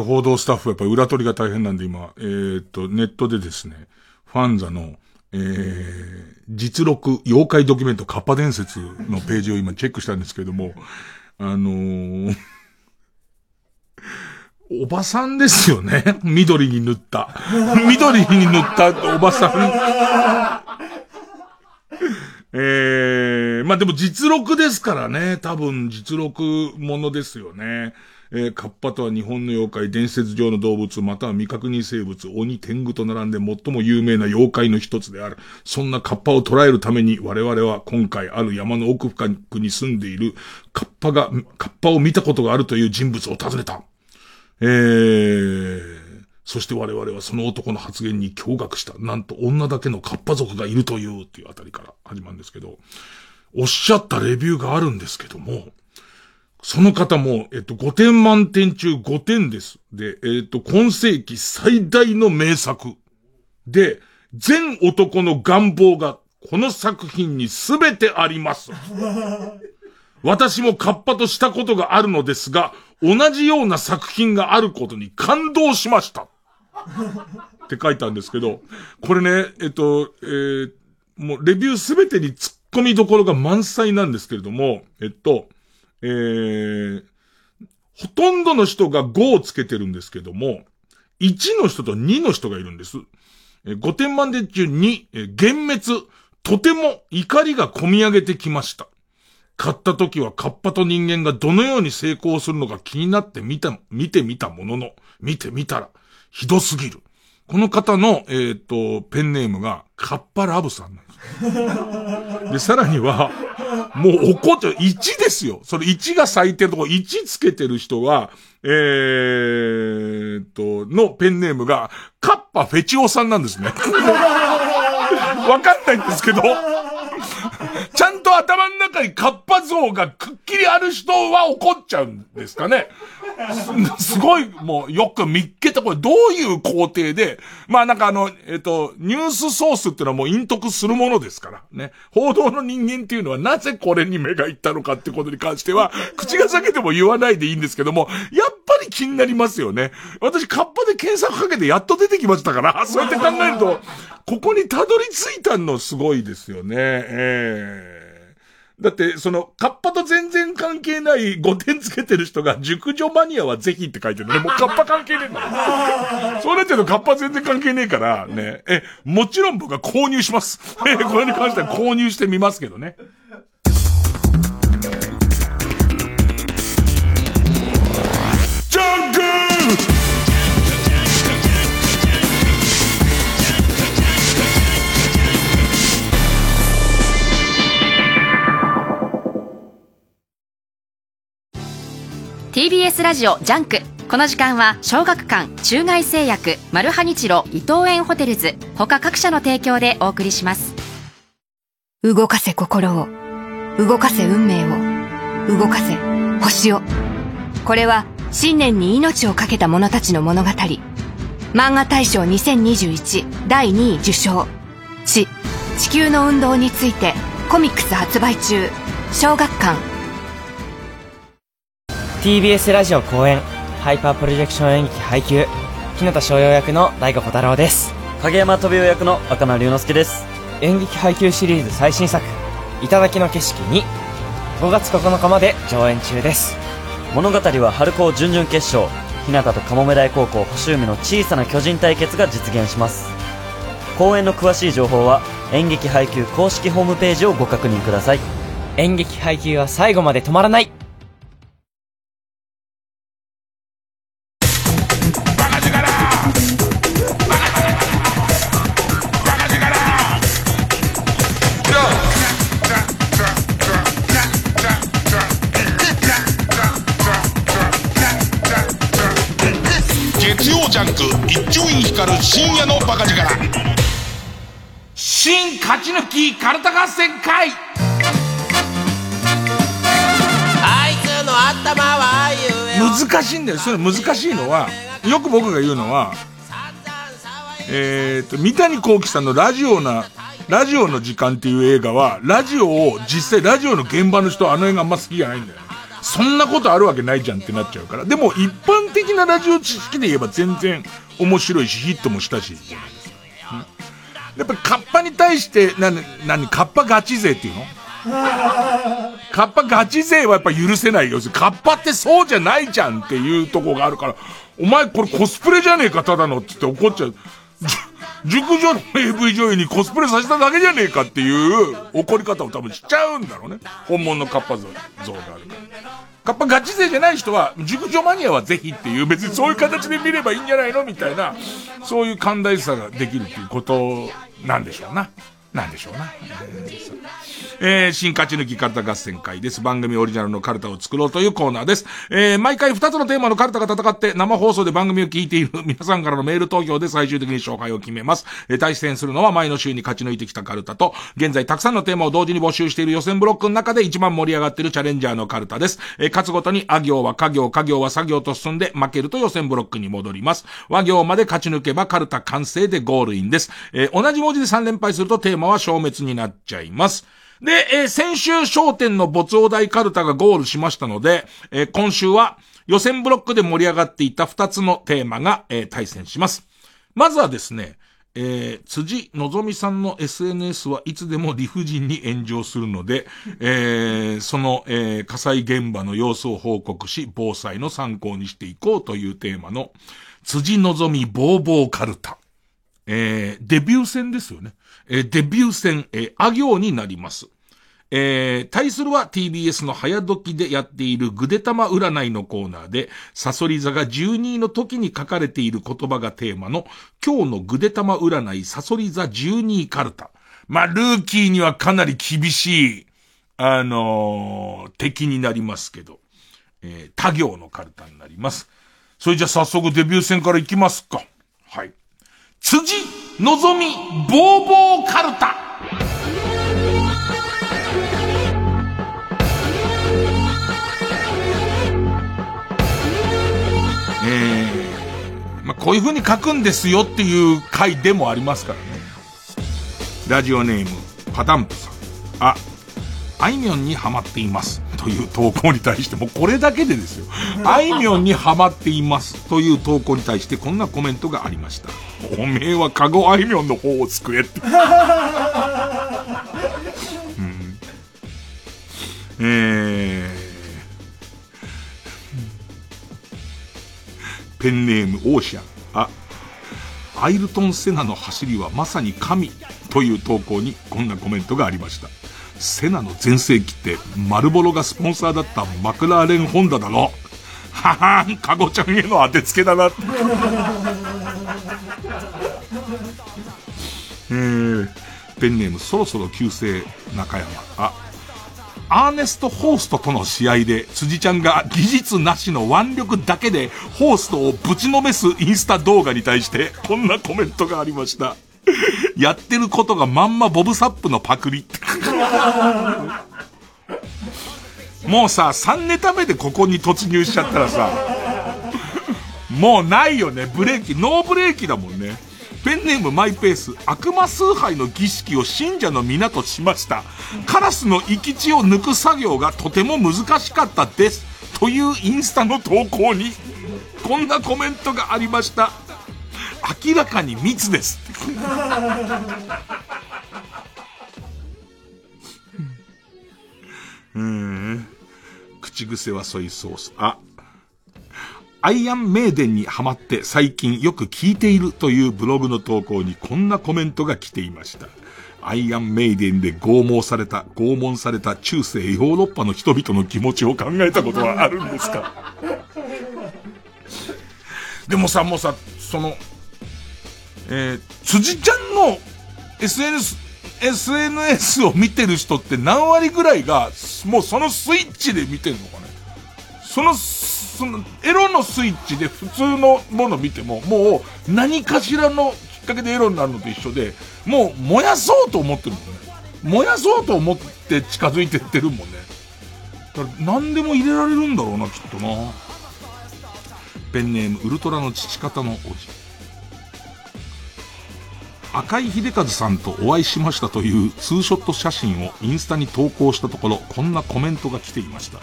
報道スタッフはやっぱり裏取りが大変なんで今、えーっと、ネットでですね、ファンザの、えー、実録妖怪ドキュメントカッパ伝説のページを今チェックしたんですけれども、あのーおばさんですよね。緑に塗った。緑に塗ったおばさん。ええまあでも実録ですからね。多分実録ものですよね。えーカッパとは日本の妖怪、伝説上の動物、または未確認生物、鬼天狗と並んで最も有名な妖怪の一つである。そんなカッパを捉えるために我々は今回ある山の奥深くに住んでいるカッパが、カッパを見たことがあるという人物を訪ねた。えー、そして我々はその男の発言に驚愕した。なんと女だけのカッパ族がいるというっていうあたりから始まるんですけど、おっしゃったレビューがあるんですけども、その方も、えっと、5点満点中5点です。で、えっと、今世紀最大の名作。で、全男の願望がこの作品に全てあります。私もカッパとしたことがあるのですが、同じような作品があることに感動しました。って書いたんですけど、これね、えっと、えー、もうレビューすべてに突っ込みどころが満載なんですけれども、えっと、えー、ほとんどの人が5をつけてるんですけども、1の人と2の人がいるんです。えー5点満点中2、えー幻滅、とても怒りが込み上げてきました。買った時はカッパと人間がどのように成功するのか気になって見た、見てみたものの、見てみたら、ひどすぎる。この方の、えっ、と、ペンネームが、カッパラブさん で。さらには、もう怒って、1ですよ。その1が最低のとこ、1つけてる人は、えーと、のペンネームが、カッパフェチオさんなんですね。わかんないんですけど、ちゃんと頭の中にカッパ像がくっきりある人は怒っちゃうんですかね。す すごい、もうよく見っけた、これどういう工程で、まあなんかあの、えっ、と、ニュースソースってのはもう隠匿するものですから、ね。報道の人間っていうのはなぜこれに目がいったのかってことに関しては、口が裂けても言わないでいいんですけども、やっぱり気になりますよね。私カッパで検索かけてやっと出てきましたから、そうやって考えると、ここにたどり着いたのすごいですよね。ええだって、その、カッパと全然関係ない5点つけてる人が、熟女マニアはぜひって書いてるね。もうカッパ関係ねえんだから。そうなっちゃうとカッパ全然関係ねえから、ね。え、もちろん僕は購入します。え、これに関しては購入してみますけどね。TBS ラジオ JUNK。この時間は小学館中外製薬マルハニチロ伊藤園ホテルズ他各社の提供でお送りします。動かせ心を動かせ運命を動かせ星を。これは信念に命を懸けた者たちの物語。漫画大賞2021第2位受賞。チ。地球の運動についてコミックス発売中。小学館 TBS ラジオ公演ハイパープロジェクション演劇配給日向翔陽役の大悟小太郎です。影山飛雄役の若名龍之介です。演劇配給シリーズ最新作「頂の景色に」5月9日まで上演中です。物語は春高準々決勝日向とかもめ大高校星海の小さな巨人対決が実現します。公演の詳しい情報は演劇配給公式ホームページをご確認ください。演劇配給は最後まで止まらないち抜きカルタ合戦会。あいつの頭は難しいんだよ。それ難しいのはよく僕が言うのはえー、と三谷幸喜さんのラジオなラジオの時間っていう映画はラジオを実際ラジオの現場の人はあの映画あんま好きじゃないんだよね。そんなことあるわけないじゃんってなっちゃうから。でも一般的なラジオ知識で言えば全然面白いしヒットもしたしやっぱりカッパに対して何何カッパガチ勢っていうの？カッパガチ勢はやっぱ許せないよ。カッパってそうじゃないじゃんっていうとこがあるから、お前これコスプレじゃねえか、ただのって言って怒っちゃう。熟女の AV 女優にコスプレさせただけじゃねえかっていう怒り方を多分しちゃうんだろうね。本物のカッパ像があるから。カッパガチ勢じゃない人は、熟女マニアはぜひっていう、別にそういう形で見ればいいんじゃないのみたいな、そういう寛大さができるっていうことなんでしょうな。なんでしょうな。えー、新勝ち抜きカルタ合戦会です。番組オリジナルのカルタを作ろうというコーナーです。えー、毎回2つのテーマのカルタが戦って生放送で番組を聞いている 皆さんからのメール投票で最終的に勝敗を決めます。えー、対戦するのは前の週に勝ち抜いてきたカルタと、現在たくさんのテーマを同時に募集している予選ブロックの中で一番盛り上がっているチャレンジャーのカルタです。えー、勝つごとにあ行は家行、家行は作業と進んで負けると予選ブロックに戻ります。和行まで勝ち抜けばカルタ完成でゴールインです。えー、同じ文字で3連敗するとテーマは消滅になっちゃいます。で、えー、先週焦点の没大カルタがゴールしましたので、えー、今週は予選ブロックで盛り上がっていた2つのテーマが、えー、対戦します。まずはですね、えー、辻のぞみさんの SNS はいつでも理不尽に炎上するので、えー、その、えー、火災現場の様子を報告し、防災の参考にしていこうというテーマの、辻のぞみボーボーカルタ。えー、デビュー戦ですよね。え、デビュー戦、え、あ行になります。えー、対するは TBS の早時でやっているぐでたま占いのコーナーで、サソリ座が12位の時に書かれている言葉がテーマの、今日のぐでたま占いサソリ座12位カルタ。まあ、ルーキーにはかなり厳しい、あのー、敵になりますけど、えー、他行のカルタになります。それじゃあ早速デビュー戦から行きますか。はい。辻、のぞみ、ボーボーカルタ。えー、まあ、こういう風に書くんですよっていう回でもありますからね。ラジオネーム、パダンプさん。あ、あいみょんにハマっています。という投稿に対しても、これだけでですよ。あいみょんにハマっています。という投稿に対してこんなコメントがありました。おめえはカゴあいみょんの方を救えって。うん、えー、ペンネームオーシャン。あ、アイルトン・セナの走りはまさに神という投稿にこんなコメントがありました。セナの全盛期ってマルボロがスポンサーだったマクラーレンホンダだろ。ははん、カゴちゃんへの当てつけだな。えー、ペンネームそろそろ旧姓中山。あ、アーネスト・ホーストとの試合で、辻ちゃんが技術なしの腕力だけで、ホーストをぶちのめすインスタ動画に対して、こんなコメントがありました。やってることがまんまボブサップのパクリ。もうさ、3ネタ目でここに突入しちゃったらさ、もうないよね、ブレーキ、ノーブレーキだもんね。ペンネームマイペース、悪魔崇拝の儀式を信者の皆としました。カラスの生き血を抜く作業がとても難しかったです。というインスタの投稿に、こんなコメントがありました。明らかに密です。うん。口癖はソイソース。あ、アイアンメイデンにハマって最近よく聞いているというブログの投稿にこんなコメントが来ていました。アイアンメイデンで拷問された、拷問された中世ヨーロッパの人々の気持ちを考えたことはあるんですか？でもさ、もうさ、その、えー、辻ちゃんの SNS、SNS を見てる人って何割ぐらいが、もうそのスイッチで見てんのかね？そのその、エロのスイッチで普通のもの見ても、もう何かしらのきっかけでエロになるのと一緒で、もう燃やそうと思ってるもんね。燃やそうと思って近づいてってるもんね。だから何でも入れられるんだろうな、きっとな。ペンネーム、ウルトラの父方のおじ。赤井秀和さんとお会いしましたというツーショット写真をインスタに投稿したところ、こんなコメントが来ていました。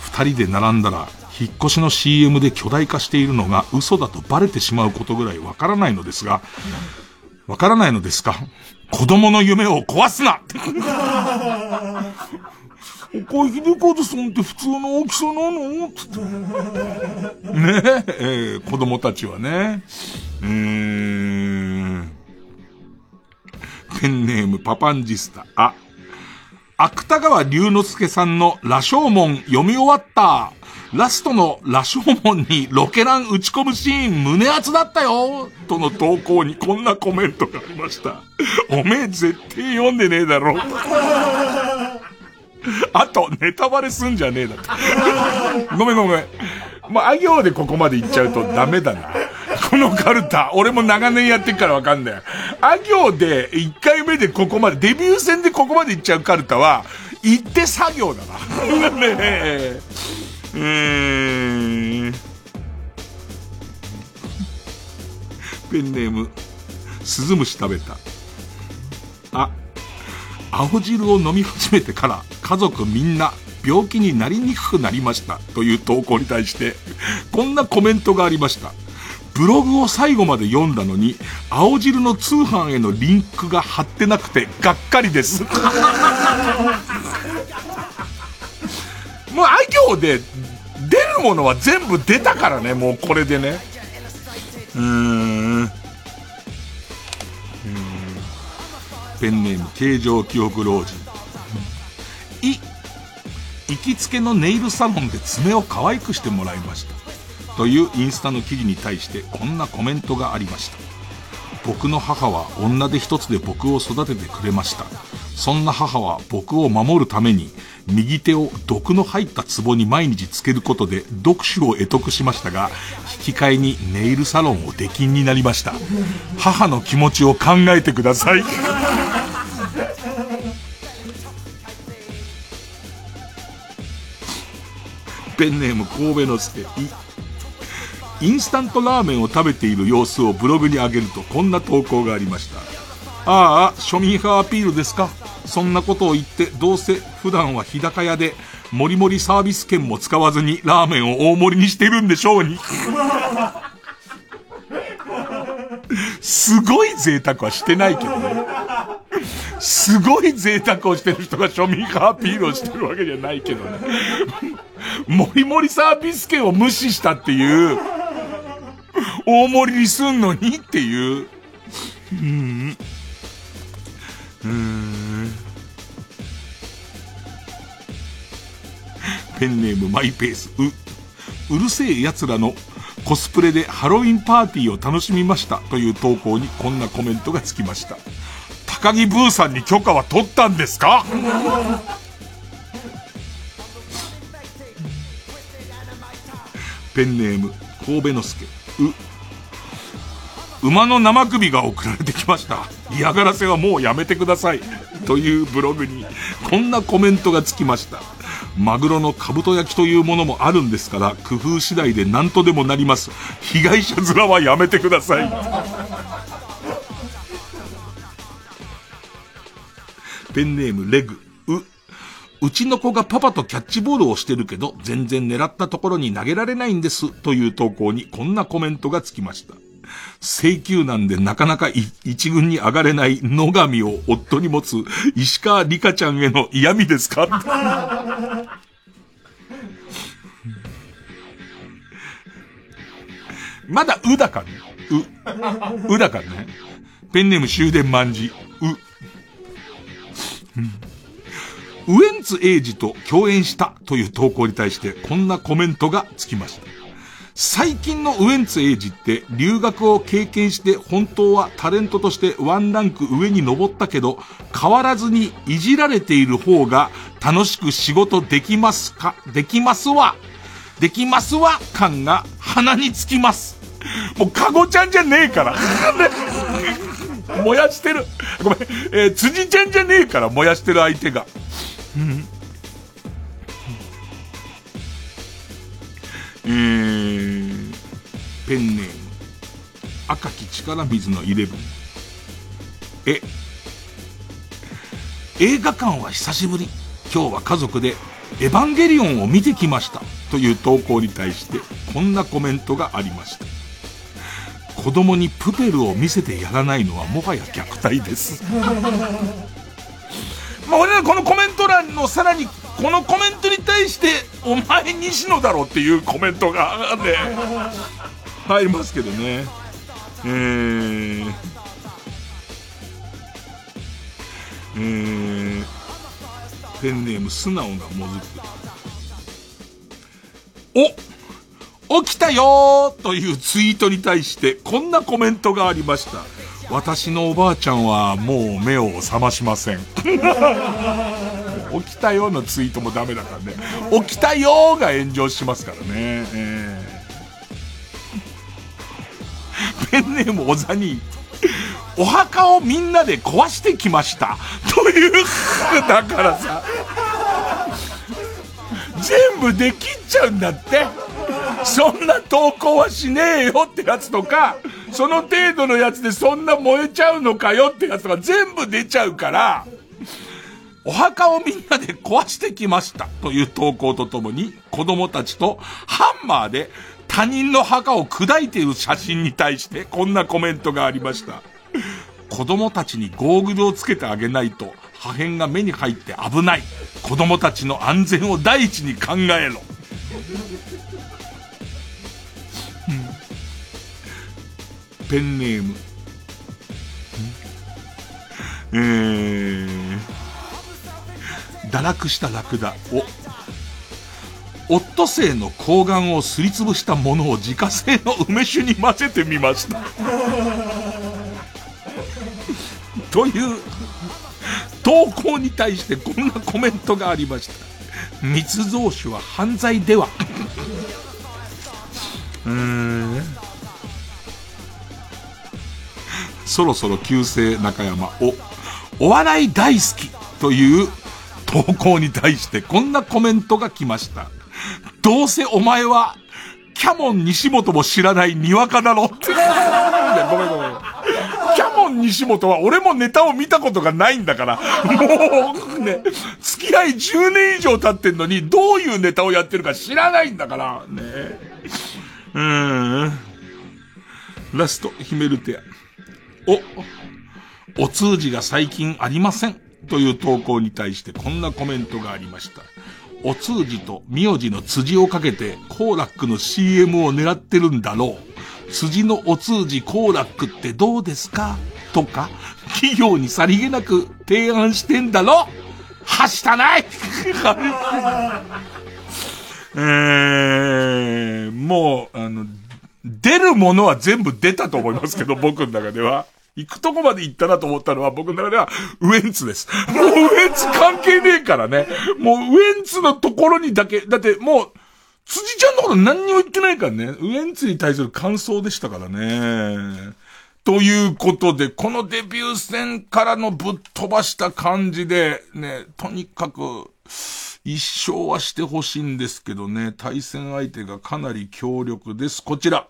二人で並んだら、引っ越しの CM で巨大化しているのが嘘だとバレてしまうことぐらいわからないのですが、わからないのですか？子供の夢を壊すな赤井秀和さんって普通の大きさなの？つって。ねえ、えー、子供たちはね。うーん。ペンネームパパンジスタ。あ、芥川龍之介さんの羅生門読み終わった。ラストの羅生門にロケラン打ち込むシーン胸熱だったよとの投稿にこんなコメントがありました。おめえ絶対読んでねえだろ。あと、ネタバレすんじゃねえだと。ごめんごめん。もう、あ行でここまで行っちゃうとダメだな。このカルタ、俺も長年やってっからわかんない。あ行で、1回目でここまで、デビュー戦でここまで行っちゃうカルタは、行って作業だな。ねえ。うーん。ペンネーム、スズムシ食べた。あ、青汁を飲み始めてから家族みんな病気になりにくくなりましたという投稿に対して、こんなコメントがありました。ブログを最後まで読んだのに、青汁の通販へのリンクが貼ってなくて、がっかりです。もう、あ行で出るものは全部出たからね、もうこれでね。うーん。ペンネーム、形状記憶老人。い、行きつけのネイルサロンで爪を可愛くしてもらいました。というインスタの記事に対してこんなコメントがありました。僕の母は女手一つで僕を育ててくれました。そんな母は僕を守るために右手を毒の入った壺に毎日つけることで読書を得得しましたが、引き換えにネイルサロンを出禁になりました。母の気持ちを考えてください。ペンネーム神戸之助。インスタントラーメンを食べている様子をブログに上げるとこんな投稿がありました。ああ、庶民派アピールですか？そんなことを言って、どうせ普段は日高屋で、もりもりサービス券も使わずにラーメンを大盛りにしてるんでしょうに。すごい贅沢はしてないけどね。すごい贅沢をしてる人が庶民派アピールをしてるわけじゃないけどね。もりもりサービス券を無視したっていう、大盛りにすんのにっていう。うん。ペンネームマイペース。う、うるせえ奴らのコスプレでハロウィンパーティーを楽しみましたという投稿にこんなコメントがつきました。高木ブーさんに許可は取ったんですか？ペンネーム、神戸之助。う、馬の生首が送られてきました。嫌がらせはもうやめてください。というブログに、こんなコメントがつきました。マグロの兜焼きというものもあるんですから、工夫次第で何とでもなります。被害者面はやめてください。ペンネームレグ。う、うちの子がパパとキャッチボールをしてるけど、全然狙ったところに投げられないんです。という投稿にこんなコメントがつきました。請求なんでなかなか一軍に上がれない野上を夫に持つ石川里香ちゃんへの嫌味ですか？まだうだからね？う。うだからね？ペンネーム終電万事。う。ウエンツエイジと共演したという投稿に対してこんなコメントがつきました。最近のウエンツエイジって留学を経験して本当はタレントとしてワンランク上に登ったけど変わらずにいじられている方が楽しく仕事できますか？できますわできますわ感が鼻につきます。もうカゴちゃんじゃねえから。燃やしてる。ごめん。えー、辻ちゃんじゃねえから燃やしてる相手が。うん。えー、ペンネーム。赤き力水のイレブン。え、映画館は久しぶり。今日は家族でエヴァンゲリオンを見てきました。という投稿に対して、こんなコメントがありました。子供にプペルを見せてやらないのはもはや虐待です。まあ俺らこのコメント欄のさらにこのコメントに対してお前西野だろっていうコメントがね入りますけどね。えー、えー、ペンネーム素直なもずく。お起きたよというツイートに対してこんなコメントがありました。私のおばあちゃんはもう目を覚ましません。起きたよのツイートもダメだからね。起きたよが炎上しますからね。えー、ペンネームおざに、お墓をみんなで壊してきました。という、だからさ、全部できっちゃうんだって。そんな投稿はしねえよってやつとか、その程度のやつでそんな燃えちゃうのかよってやつとか全部出ちゃうから、お墓をみんなで壊してきましたという投稿とともに、子供たちとハンマーで他人の墓を砕いている写真に対してこんなコメントがありました。子供たちにゴーグルをつけてあげないと破片が目に入って危ない。子供たちの安全を第一に考えろ。ペンネーム。えー、堕落したラクダ。お、オットセイの睾丸をすりつぶしたものを自家製の梅酒に混ぜてみました。という投稿に対してこんなコメントがありました。密造酒は犯罪では。うーん。そろそろ旧姓中山。お、お笑い大好きという投稿に対してこんなコメントが来ました。どうせお前は、キャモン西本も知らないにわかだろって。ごめんごめん。キャモン西本は俺もネタを見たことがないんだから、もうね、付き合い10年以上経ってんのに、どういうネタをやってるか知らないんだから、ね。うーん。ラスト、ヒメルテア。お、お通じが最近ありません。という投稿に対してこんなコメントがありました。お通じと名字の辻をかけて、コーラックの CM を狙ってるんだろう。辻のお通じコーラックってどうですか？とか、企業にさりげなく提案してんだろはしたない えー、もう、あの、出るものは全部出たと思いますけど、僕の中では。行くとこまで行ったなと思ったのは僕の中ではウエンツです。もうウエンツ関係ねえからね。もうウエンツのところにだけ、だってもう、辻ちゃんのこと何にも言ってないからね。ウエンツに対する感想でしたからね。ということで、このデビュー戦からのぶっ飛ばした感じで、ね、とにかく、一勝はしてほしいんですけどね、対戦相手がかなり強力です。こちら。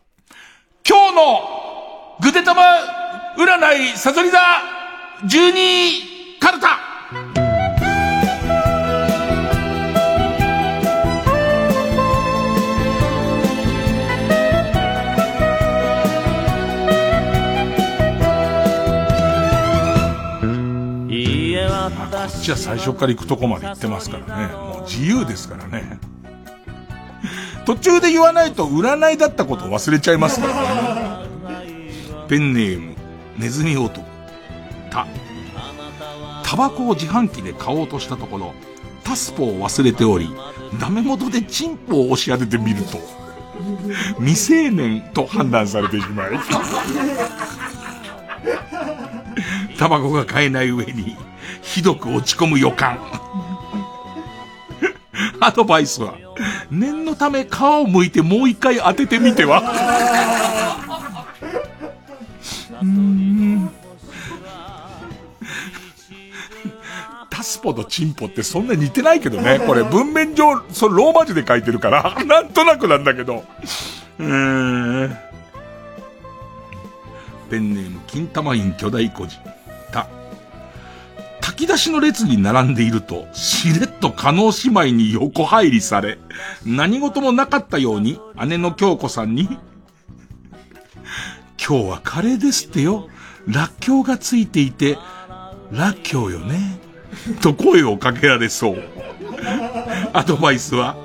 今日のぐでたま占いさそり座12カルタこっちは最初から行くとこまで行ってますからね。もう自由ですからね。途中で言わないと占いだったことを忘れちゃいますからね。ペンネーム、ネズミ男。た。タバコを自販機で買おうとしたところ、タスポを忘れており、ダメ元でチンポを押し当ててみると、未成年と判断されてしまい、タバコが買えない上に、ひどく落ち込む予感。アドバイスは、念のため皮を剥いてもう一回当ててみては？タスポとチンポってそんな似てないけどね。これ文面上、そローマ字で書いてるから、なんとなくなんだけど。うーん。ペンネーム、金玉院巨大孤児。た。炊き出しの列に並んでいると、しれっと加納姉妹に横入りされ、何事もなかったように、姉の京子さんに、今日はカレーですってよ。らっきょうがついていて、らっきょうよね。と声をかけられそう。アドバイスは、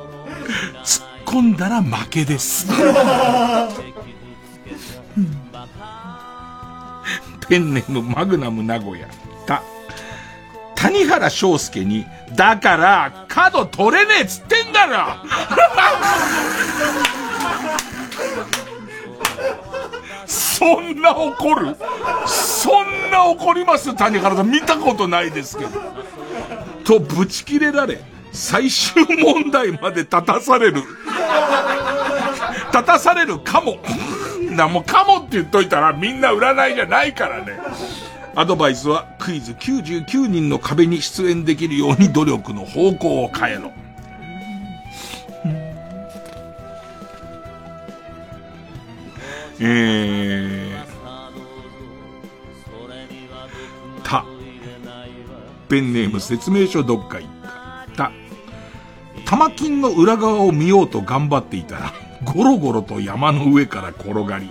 突っ込んだら負けです。ペンネームマグナム名古屋。た、谷原章介に、だから、角取れねえっつってんだろそんな怒る？そんな怒ります？谷原さん見たことないですけど。と、ぶち切れられ、最終問題まで立たされる。立たされるかも。な、もうかもって言っといたらみんな占いじゃないからね。アドバイスはクイズ99人の壁に出演できるように努力の方向を変えろ。えー、た、ペンネーム説明書どっか行った。た、玉金の裏側を見ようと頑張っていたら、ゴロゴロと山の上から転がり、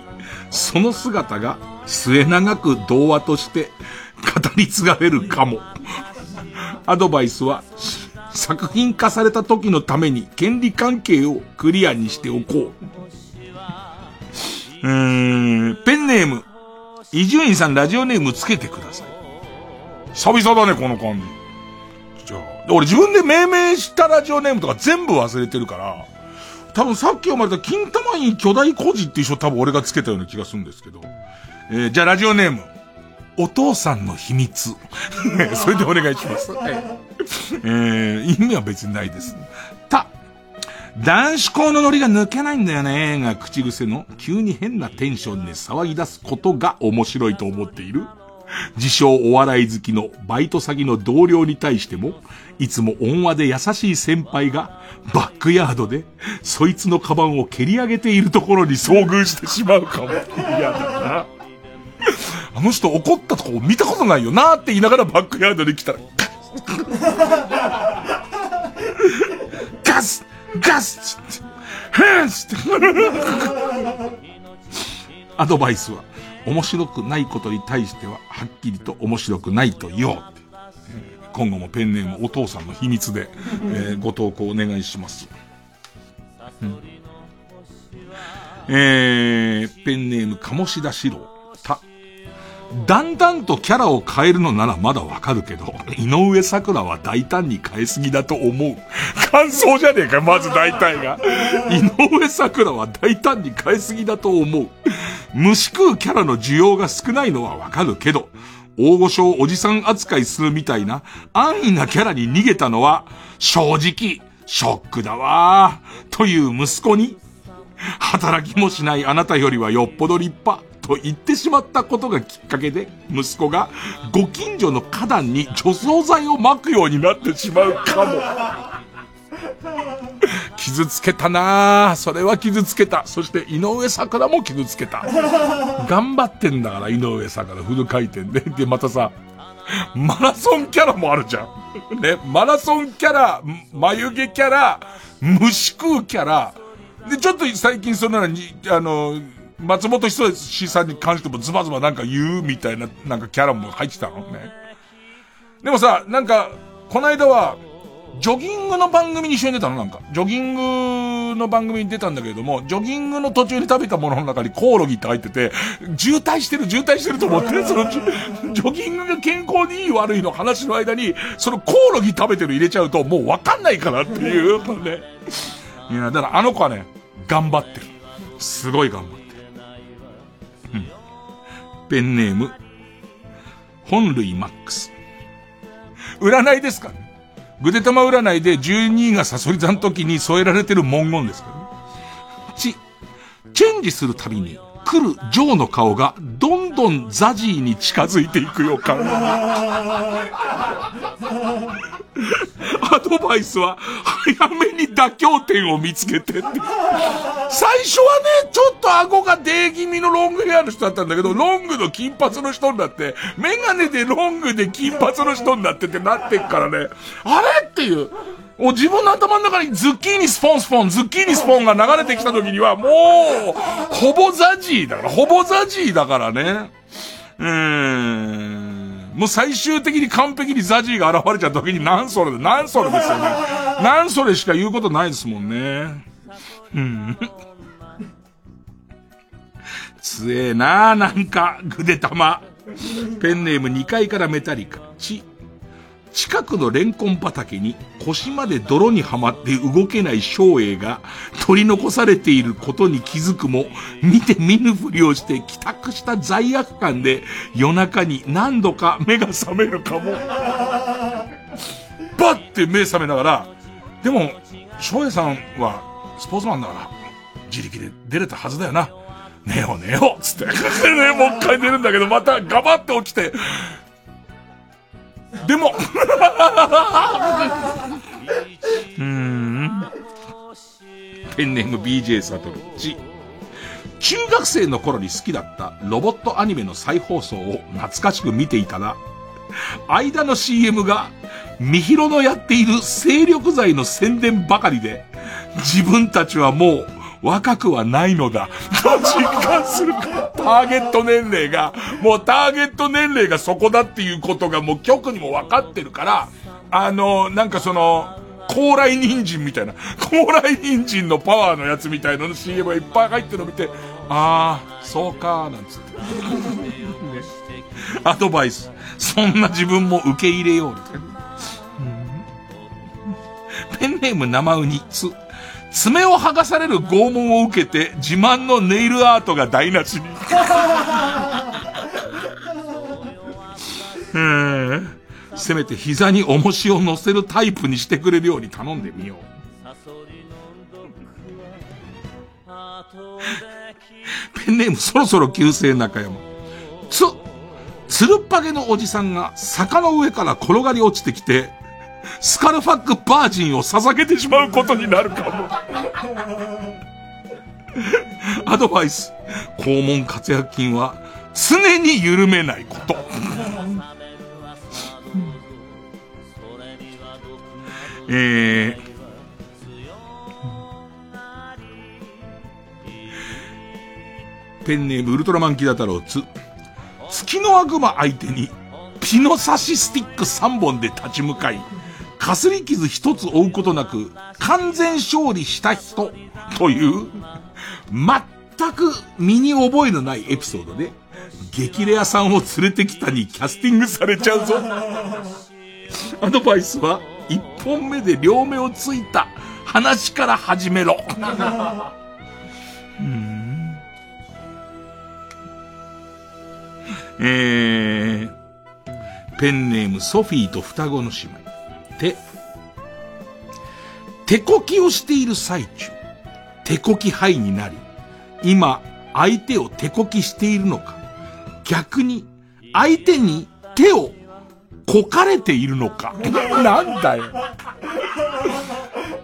その姿が末永く童話として語り継がれるかも。アドバイスは、作品化された時のために権利関係をクリアにしておこう。うーん、ペンネーム、伊集院さんラジオネームつけてください。久々だね、この感じ。じゃあ、俺自分で命名したラジオネームとか全部忘れてるから、多分さっき読まれた金玉院巨大孤児っていう人多分俺がつけたような気がするんですけど。えー、じゃあラジオネーム。お父さんの秘密。それでお願いします。えー、意味は別にないです。た、男子校のノリが抜けないんだよね、が口癖の急に変なテンションで騒ぎ出すことが面白いと思っている。自称お笑い好きのバイト先の同僚に対しても、いつも温和で優しい先輩がバックヤードでそいつのカバンを蹴り上げているところに遭遇してしまうかも。嫌だな。あの人怒ったとこ見たことないよなって言いながらバックヤードに来たら、ガスガスつって、ヘンつって。アドバイスは、面白くないことに対しては、はっきりと面白くないと言おう。今後もペンネームお父さんの秘密で、えーご投稿お願いします。うんえー、ペンネーム鴨志田四郎。だんだんとキャラを変えるのならまだわかるけど、井上桜は大胆に変えすぎだと思う。感想じゃねえか、まず大体が。井上桜は大胆に変えすぎだと思う。虫食うキャラの需要が少ないのはわかるけど、大御所をおじさん扱いするみたいな安易なキャラに逃げたのは、正直、ショックだわ。という息子に、働きもしないあなたよりはよっぽど立派。と言ってしまったことがきっかけで、息子がご近所の花壇に除草剤を撒くようになってしまうかも。傷つけたなぁ。それは傷つけた。そして井上桜も傷つけた。頑張ってんだから、井上桜、フル回転で。で、またさ、マラソンキャラもあるじゃん。ね、マラソンキャラ、眉毛キャラ、虫食うキャラ。で、ちょっと最近そんなのに、あの、松本人志さんに関してもズバズバなんか言うみたいな、なんかキャラも入ってたのね。でもさ、なんか、この間は、ジョギングの番組に一緒に出たのなんか。ジョギングの番組に出たんだけれども、ジョギングの途中に食べたものの中にコオロギって入ってて、渋滞してる渋滞してると思って、そのジョジョギングが健康にいい悪いの話の間に、そのコオロギ食べてる入れちゃうともうわかんないからっていう、ね。いや、だからあの子はね、頑張ってる。すごい頑張ってる。ペンネーム、本類マックス。占いですかねぐでたま占いで12位がサソリ座の時に添えられてる文言ですからね。ち、チェンジするたびに来るジョーの顔がどんどんザジーに近づいていく予感。アドバイスは早めに妥協点を見つけてって。最初はね、ちょっと顎が出気味のロングヘアの人だったんだけど、ロングの金髪の人になって、メガネでロングで金髪の人になってってなってっからね、あれ？っていう。もう自分の頭の中にズッキーニスポンスポン、ズッキーニスポンが流れてきた時にはもう、ほぼ ZAZY だから、ほぼ ZAZY だからね。うーん。もう最終的に完璧に ZAZY が現れちゃった時になんそれで、なんそれですよね。何それしか言うことないですもんね。うん。つえなあなんか、ぐでたま。ペンネーム2階からメタリカ。ち、近くのレンコン畑に腰まで泥にはまって動けない翔英が取り残されていることに気づくも、見て見ぬふりをして帰宅した罪悪感で夜中に何度か目が覚めるかも。バッて目覚めながら、でも、翔英さんはスポーツマンだから、自力で出れたはずだよな。寝よう寝ようつって。ね、もう一回寝るんだけど、またガバって起きて、でもうん。ペンネーム BJ サトル。ち。中学生の頃に好きだったロボットアニメの再放送を懐かしく見ていたら、間の CM が、みひろのやっている精力剤の宣伝ばかりで、自分たちはもう若くはないのだ、と実感するか。ターゲット年齢が、もうターゲット年齢がそこだっていうことがもう局にも分かってるから、あの、なんかその、高麗人参みたいな、高麗人参のパワーのやつみたいなの CM がいっぱい入ってるの見て、ああ、そうかなんつって。ね、アドバイス。そんな自分も受け入れよう、みたいな。ペンネーム生ウニ、つ、爪を剥がされる拷問を受けて自慢のネイルアートが台無しに。せめて膝に重しを乗せるタイプにしてくれるように頼んでみよう。ペンネームそろそろ旧姓中山。つ、つるっぱげのおじさんが坂の上から転がり落ちてきて、スカルファックバージンを捧げてしまうことになるかも。アドバイス。肛門活躍筋は常に緩めないこと。えー、ペンネームウルトラマンキダ太郎つ、月の悪魔相手にピノサシスティック3本で立ち向かい、かすり傷一つ負うことなく、完全勝利した人、という、全く身に覚えのないエピソードで、激レアさんを連れてきたにキャスティングされちゃうぞ。アドバイスは、一本目で両目をついた話から始めろ。うんえー、ペンネームソフィーと双子の姉妹。て、手こきをしている最中、手こき灰になり、今、相手を手こきしているのか、逆に、相手に手をこかれているのか。なんだよ。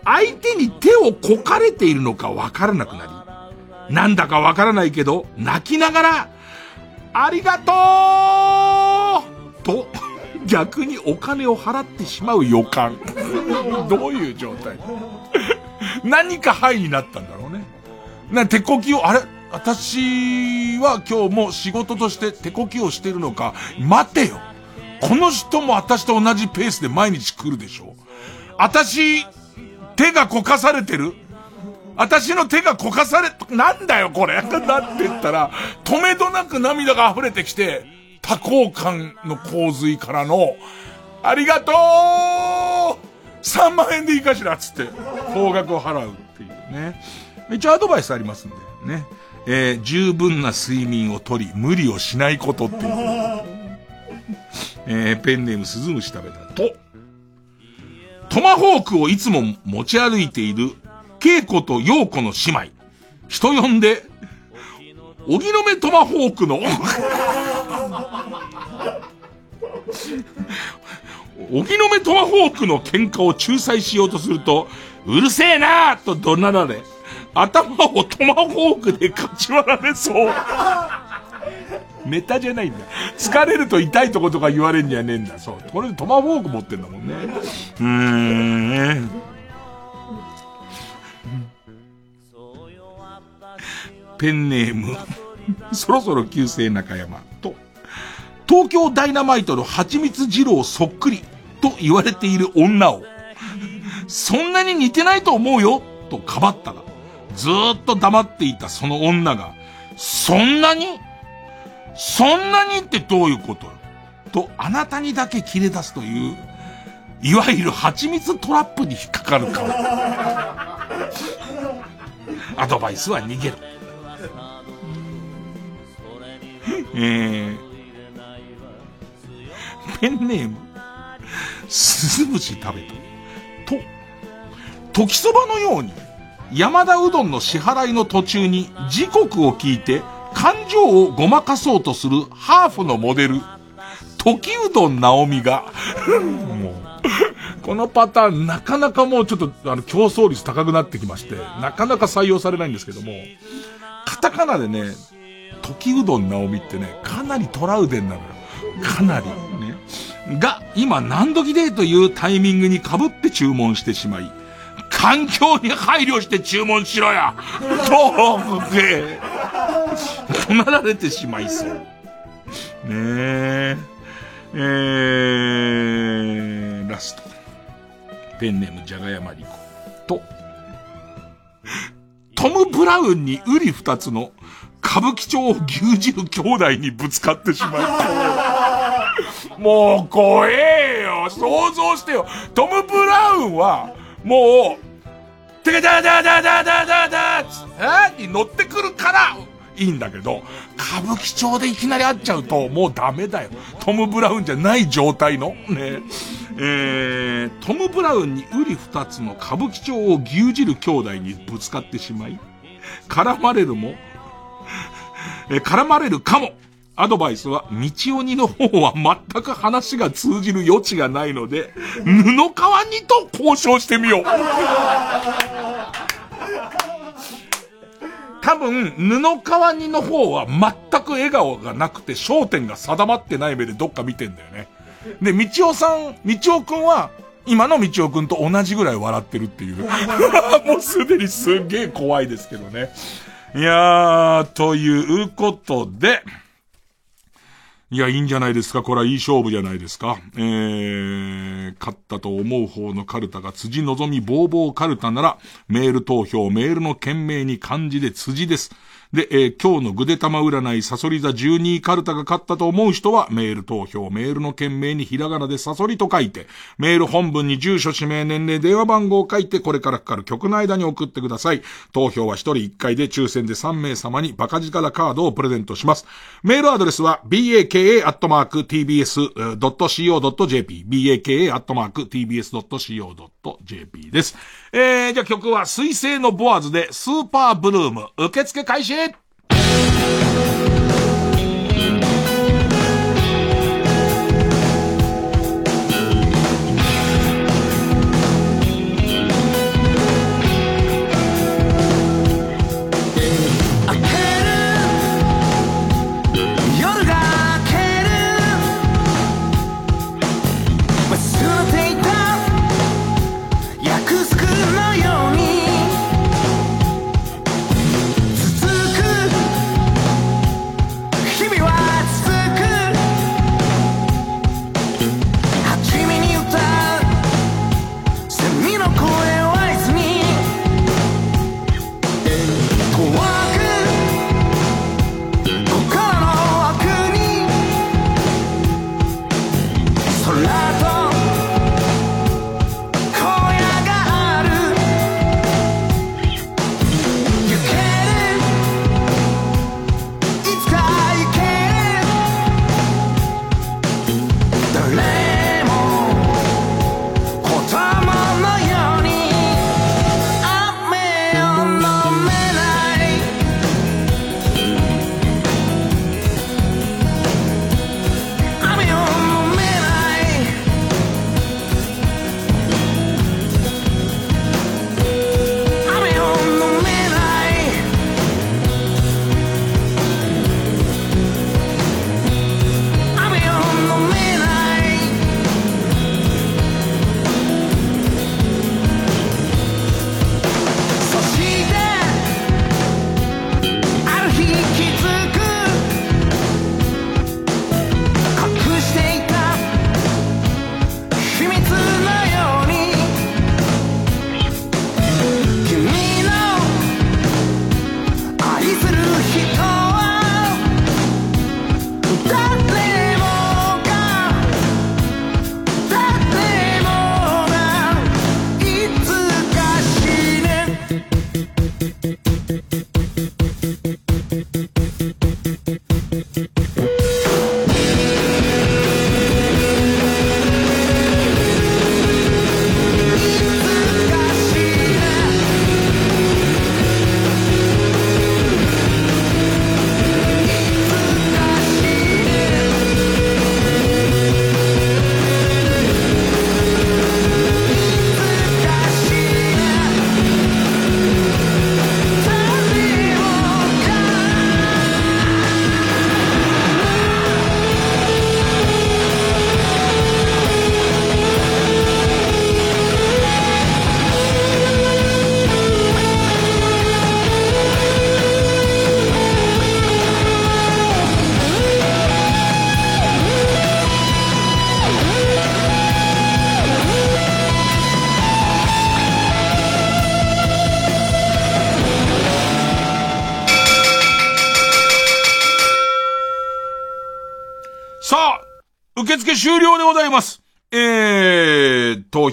相手に手をこかれているのかわからなくなり、なんだかわからないけど、泣きながら、ありがとうと、逆にお金を払ってしまう予感。どういう状態？何か範囲になったんだろうね。な、手こきを、あれ？私は今日も仕事として手こきをしてるのか、待てよ。この人も私と同じペースで毎日来るでしょ。私、手がこかされてる？私の手がこかされ、なんだよこれ？なって言ったら、止めどなく涙が溢れてきて、多幸感の洪水からの、ありがとう !3 万円でいいかしらつって、高額を払うっていうね。一応アドバイスありますんで、ね。えー、十分な睡眠をとり、無理をしないことっていう。えー、ペンネーム鈴虫食べたと、トマホークをいつも持ち歩いている、恵子と陽子の姉妹。人呼んで、荻野目トマホークの荻野目トマホークの喧嘩を仲裁しようとすると、うるせえなーと怒鳴られ、頭をトマホークでかち割られそう。ネタじゃないんだ。疲れると痛いとことか言われんじゃねえんだ。そう。これでトマホーク持ってんだもんね。うーん。ペンネーム、そろそろ旧姓中山と、東京ダイナマイトの蜂蜜二郎そっくりと言われている女を、そんなに似てないと思うよとかばったら、ずっと黙っていたその女が、そんなにそんなにってどういうこと？と、あなたにだけ切れ出すという、いわゆる蜂蜜トラップに引っかかるか。アドバイスは逃げる。えー、ペンネーム、すず虫食べた。と、時そばのように、山田うどんの支払いの途中に時刻を聞いて感情をごまかそうとするハーフのモデル、時うどん直美がもう、このパターンなかなかもうちょっとあの競争率高くなってきまして、なかなか採用されないんですけども、カタカナでね、時うどん直美ってね、かなりトラウデンなのよ。かなり。が、今何時でというタイミングに被って注文してしまい、環境に配慮して注文しろやと、で、怒鳴られてしまいそう。ねえ。えー、ラスト。ペンネームじゃがやまりこ。と、トム・ブラウンにウリ二つの歌舞伎町牛耳兄弟にぶつかってしまいもう怖えよ想像してよトム・ブラウンは、もう、てかだだだだだだだつに乗ってくるから、いいんだけど、歌舞伎町でいきなり会っちゃうと、もうダメだよ。トム・ブラウンじゃない状態の。ねえー、トム・ブラウンにウリ二つの歌舞伎町を牛耳る兄弟にぶつかってしまい、絡まれるも、え絡まれるかも。アドバイスは、道鬼の方は全く話が通じる余地がないので、布川にと交渉してみよう。多分、布川にの方は全く笑顔がなくて焦点が定まってない目でどっか見てんだよね。で、道夫さん、道夫くんは、今の道夫くんと同じぐらい笑ってるっていう。もうすでにすげえ怖いですけどね。いやー、ということで、いや、いいんじゃないですか？これはいい勝負じゃないですか？えー、勝ったと思う方のカルタが辻望みぼうぼうカルタなら、メール投票、メールの件名に漢字で辻です。で、えー、今日のぐで玉占い、サソリ座12カルタが勝ったと思う人は、メール投票、メールの件名にひらがなでサソリと書いて、メール本文に住所、氏名、年齢、電話番号を書いて、これからかかる曲の間に送ってください。投票は1人1回で抽選で3名様にバカ力カードをプレゼントします。メールアドレスは、baka.tbs.co.jp、baka.tbs.co.jp です。えー、じゃあ曲は、水星のボアズで、スーパーブルーム、受付開始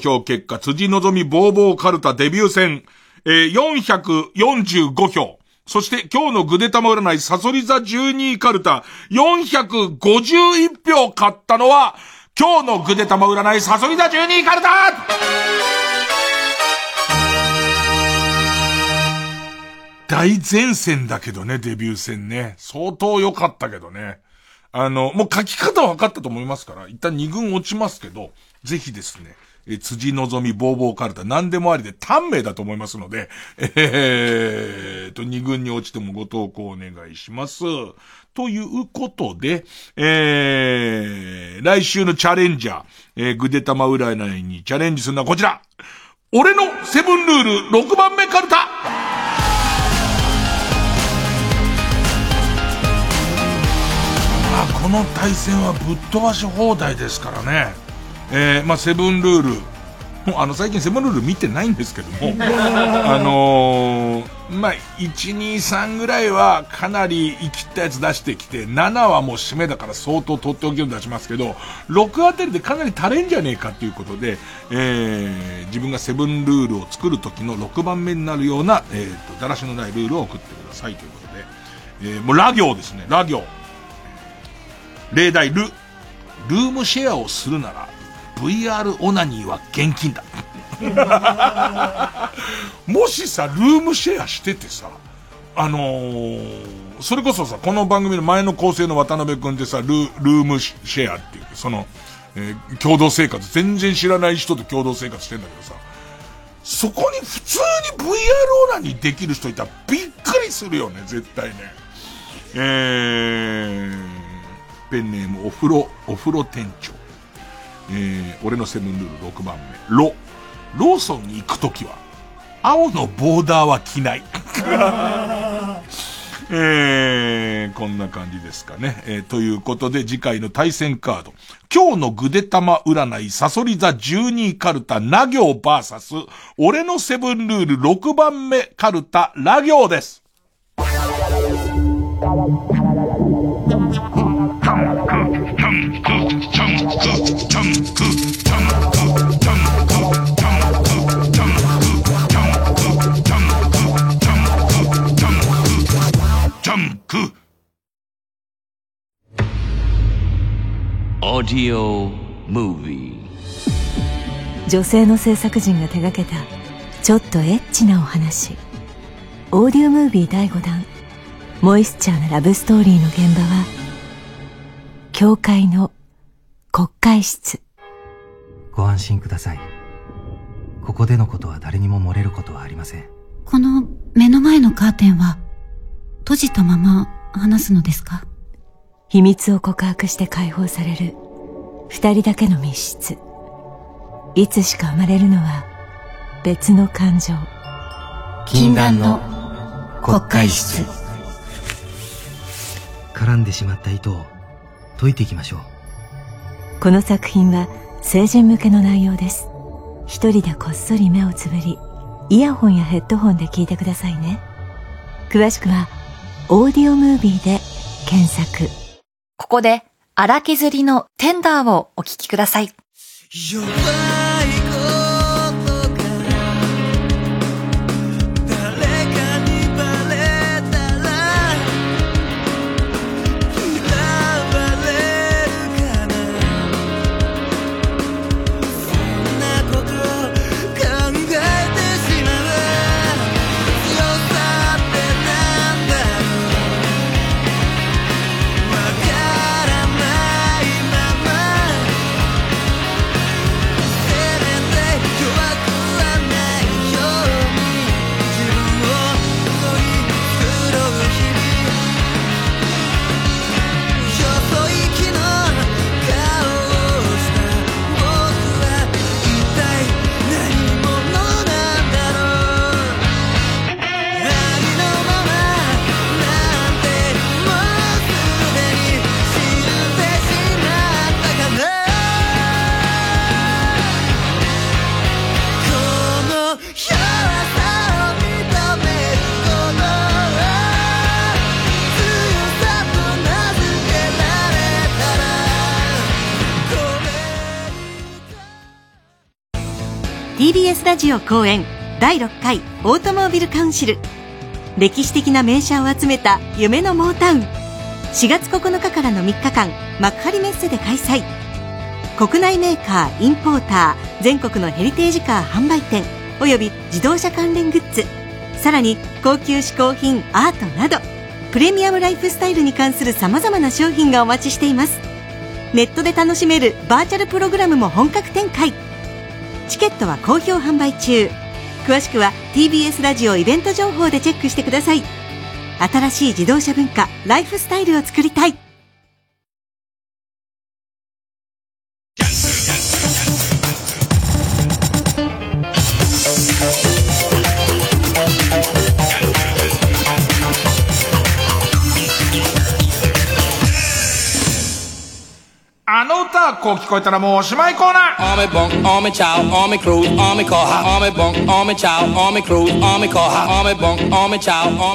票結果、辻希美ボーボーカルタデビュー戦、えー、445票。そして今日のグデタマ占いサソリ座12カルタ451票買ったのは今日のグデタマ占いサソリ座12カルタ大前線だけどね、デビュー戦ね。相当良かったけどね。あの、もう書き方は分かったと思いますから、一旦2軍落ちますけど、ぜひですね、え辻望みボーボーカルタ何でもありで短命だと思いますので、えーと、2軍に落ちてもご投稿お願いします。ということで、えー、来週のチャレンジャー、えー、グデタマ占いにチャレンジするのはこちら俺のセブンルール6番目カルタあこの対戦はぶっ飛ばし放題ですからね。えー、まあ、セブンルール。あの、最近セブンルール見てないんですけども、あのー、まあ、1、2、3ぐらいはかなり生きったやつ出してきて、7はもう締めだから相当取っておきを出しますけど、6あたりでかなり足れんじゃねえかということで、えー、自分がセブンルールを作る時の6番目になるような、えっ、ー、と、だらしのないルールを送ってくださいということで、えー、もうラ行ですね、ラ行。例題、ル、ルームシェアをするなら、VR オナニーは現金だ。もしさ、ルームシェアしててさ、あのー、それこそさ、この番組の前の構成の渡辺くんってさ、ル、ルームシェアっていう、その、えー、共同生活、全然知らない人と共同生活してんだけどさ、そこに普通に VR オナニーできる人いたらびっくりするよね、絶対ね。えー、ペンネームお風呂、お風呂店長。えー、俺のセブンルール6番目。ロ。ローソンに行くときは、青のボーダーは着ない。えー、こんな感じですかね。えー、ということで次回の対戦カード。今日のぐでたま占い、サソリ座12カルタ、ナ行バーサス、俺のセブンルール6番目カルタ、ラ行です。女性の制作陣が手掛けたちょっとエッチなお話。オーディオムービー第5弾。モイスチャーなラブストーリーの現場は教会の国会室。ご安心ください。ここでのことは誰にも漏れることはありません。この目の前のカーテンは閉じたまま話すのですか？秘密を告白して解放される。二人だけの密室。いつしか生まれるのは別の感情。禁断の国会室。絡んでしまった糸を解いていきましょう。この作品は成人向けの内容です。一人でこっそり目をつぶりイヤホンやヘッドホンで聞いてくださいね。詳しくはオーディオムービーで検索ここで荒削りのテンダーをお聴きください。ラジオ公演第6回オートモービルカウンシル。歴史的な名車を集めた夢のモータウン。4月9日からの3日間幕張メッセで開催。国内メーカーインポーター全国のヘリテージカー販売店および自動車関連グッズ。さらに高級嗜好品アートなどプレミアムライフスタイルに関するさまざまな商品がお待ちしています。ネットで楽しめるバーチャルプログラムも本格展開。チケットは好評販売中。詳しくは TBS ラジオイベント情報でチェックしてください。新しい自動車文化ライフスタイルを作りたい。こう聞こえたらもうおしまいコーナー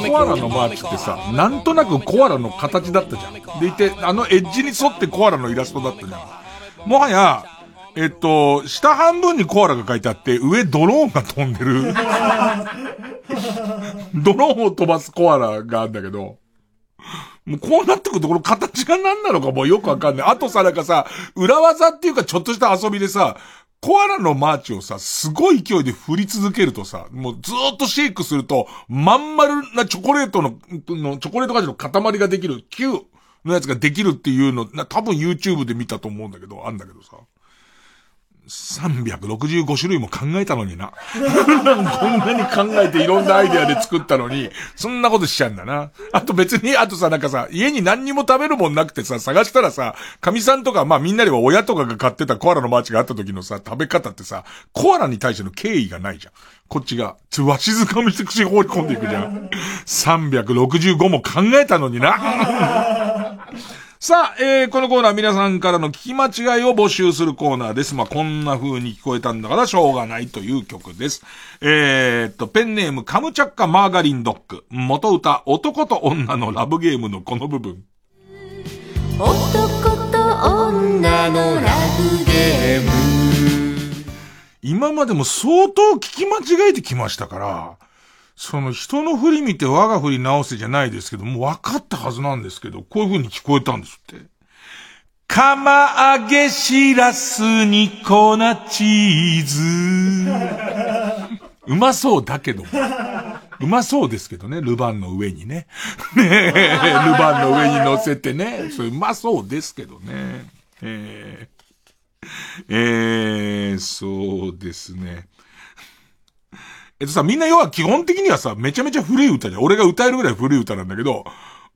me コア.ラのマーチってさ、なんとなくコアラの形だったじゃん。でいて、あのエッジに沿ってコアラのイラストだったじゃん。もはや、えっと、下半分にコアラが書いてあって、上ドローンが飛んでる。ドローンを飛ばすコアラがあるんだけど、もうこうなってくるとこの形が何なのかもうよくわかんない。あとさ、なんかさ、裏技っていうかちょっとした遊びでさ、コアラのマーチをさ、すごい勢いで振り続けるとさ、もうずっとシェイクすると、まん丸なチョコレートの、のチョコレート味の塊ができる、Q のやつができるっていうの、な多分 YouTube で見たと思うんだけど、あんだけどさ。365種類も考えたのにな。こんなに考えていろんなアイデアで作ったのに、そんなことしちゃうんだな。あと別に、あとさ、なんかさ、家に何にも食べるもんなくてさ、探したらさ、神さんとか、まあみんなでは親とかが買ってたコアラのマーチがあった時のさ、食べ方ってさ、コアラに対しての敬意がないじゃん。こっちが、ちょ、わしづかみして口に放り込んでいくじゃん。365も考えたのにな。さあ、えー、このコーナー皆さんからの聞き間違いを募集するコーナーです。まあ、こんな風に聞こえたんだからしょうがないという曲です。えー、っと、ペンネームカムチャッカマーガリンドッグ。元歌、男と女のラブゲームのこの部分。男と女のラブゲーム今までも相当聞き間違えてきましたから、その人の振り見て我が振り直せじゃないですけど、もう分かったはずなんですけど、こういう風に聞こえたんですって。釜揚げしらすに粉チーズ。うまそうだけども。うまそうですけどね、ルバンの上にね。ね、ルバンの上に乗せてね。それうまそうですけどね。えー、えー、そうですね。えっとさ、みんな要は基本的にはさ、めちゃめちゃ古い歌じゃん。俺が歌えるぐらい古い歌なんだけど、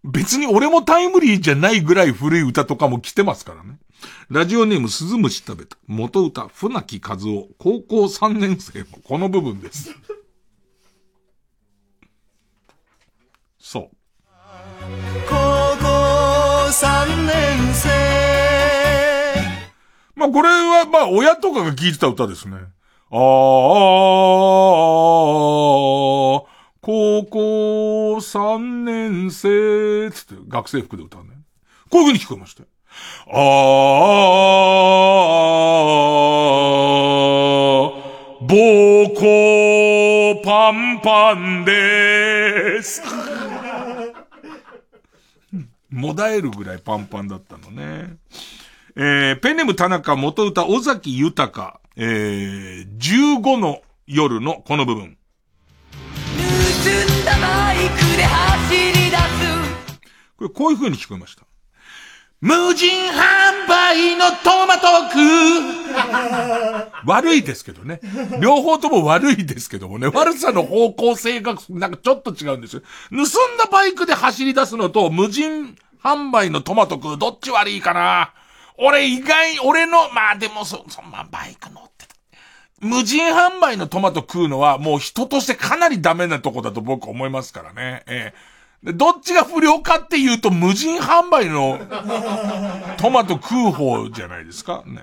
別に俺もタイムリーじゃないぐらい古い歌とかも来てますからね。ラジオネーム鈴虫食べた。元歌、船木和夫。高校3年生のこの部分です。そう。高校3年生まあこれはまあ親とかが聴いてた歌ですね。ああ、高校3年生つって学生服で歌うね。こういう風に聞こえましたよ。ああ、膀胱パンパンです。もだえるぐらいパンパンだったのね。えー、ペンネム田中元歌尾崎豊、えー、15の夜のこの部分。これこういう風に聞こえました。無人販売のトマトク 悪いですけどね。両方とも悪いですけどもね。悪さの方向性がなんかちょっと違うんですよ。盗んだバイクで走り出すのと無人販売のトマトクどっち悪いかな俺意外、俺の、まあでもそ、そんなバイク乗ってた。無人販売のトマト食うのはもう人としてかなりダメなとこだと僕思いますからね。ええでどっちが不良かっていうと無人販売の トマト食う方じゃないですか。ね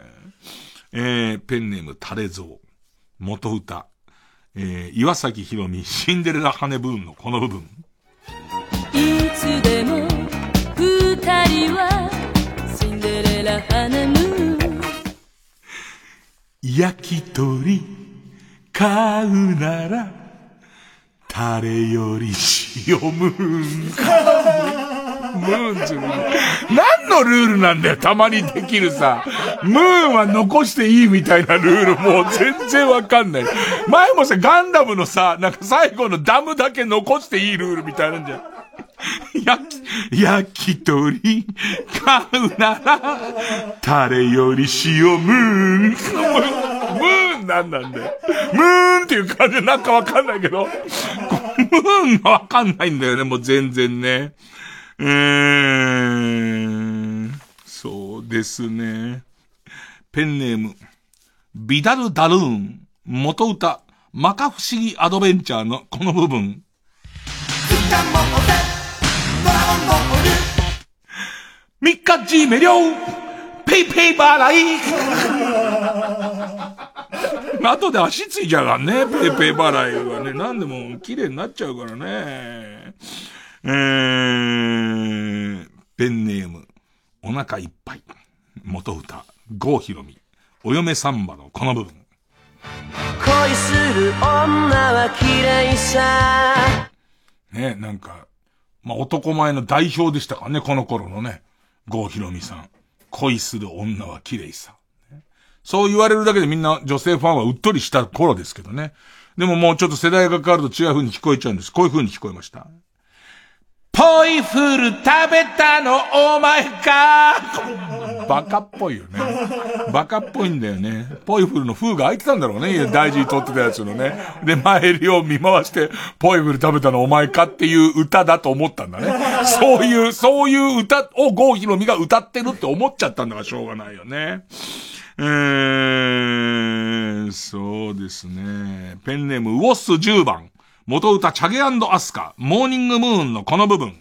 えー、ペンネームタレゾウ。元歌。えー、岩崎宏美シンデレラハネブーンのこの部分。いつでも二人はデレラハネムーン焼き鳥、買うなら、タレより塩ムーン。ムーンっていうの何のルールなんだよ、たまにできるさ。ムーンは残していいみたいなルールもう全然わかんない。前もさ、ガンダムのさ、なんか最後のダムだけ残していいルールみたいなんじゃん。焼き、焼き鳥、買うなら、タレより塩ムーン。ムーンなんなんだよ。ムーンっていう感じなんかわかんないけど、ムーンがわかんないんだよね、もう全然ね。うーん、そうですね。ペンネーム、ビダル・ダルーン、元歌、マカ不思議アドベンチャーのこの部分。三日地目量ペイペイ払い 後で足ついちゃうからね、ペイペイ払いはね。なんでも綺麗になっちゃうからね。えー、ペンネーム、お腹いっぱい。元歌、郷ひろみ。お嫁サンバのこの部分。恋する女は綺麗さね、なんか、まあ、男前の代表でしたからね、この頃のね。郷ひろみさん。恋する女は綺麗さ。そう言われるだけでみんな女性ファンはうっとりした頃ですけどね。でももうちょっと世代が変わると違う風に聞こえちゃうんです。こういう風に聞こえました。ポイフル食べたの？お前か バカっぽいよね。バカっぽいんだよね。ポイフルの封が開いてたんだろうね。大事に取ってたやつのね。で、前襟を見回して、ポイフル食べたのお前かっていう歌だと思ったんだね。そういう、そういう歌を郷ひろみが歌ってるって思っちゃったんだからしょうがないよね。えー、そうですね。ペンネーム、ウォッス10番。元歌、チャゲアスカ、モーニングムーンのこの部分。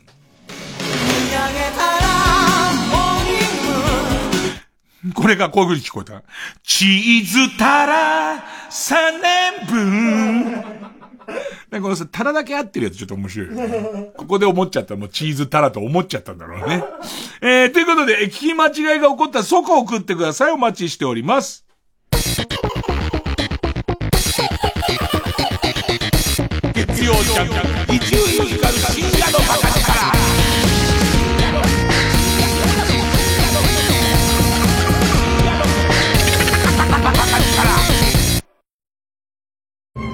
これがこういう風に聞こえた。チーズタラ3年分。でこのさ、タラだけ合ってるやつちょっと面白い。ここで思っちゃったもうチーズタラと思っちゃったんだろうね。えー、ということで、聞き間違いが起こったら即送ってください。お待ちしております。月曜ジャンク、伊集院光る深夜のバカ力。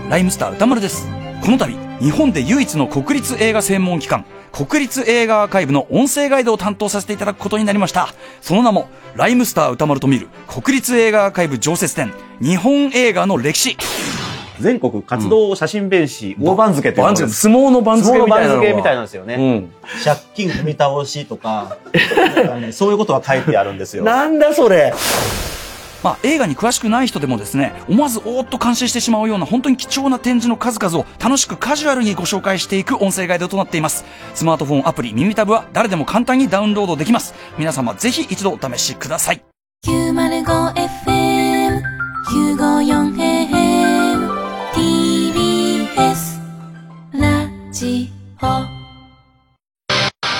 ライムスター歌丸です。この度、日本で唯一の国立映画専門機関、国立映画アーカイブの音声ガイドを担当させていただくことになりました。その名も、ライムスター歌丸と見る国立映画アーカイブ常設展、日本映画の歴史。全国活動写真弁士、大番付っていうのが番付相撲の番付みたいなのが相撲の番付みたいなんですよね。借金踏み倒しとか、かね そういうことが書いてあるんですよ。なんだそれまあ、映画に詳しくない人でもですね、思わずおーっと感心してしまうような本当に貴重な展示の数々を楽しくカジュアルにご紹介していく音声ガイドとなっています。スマートフォンアプリ耳タブは誰でも簡単にダウンロードできます。皆様ぜひ一度お試しください。905FM ジオ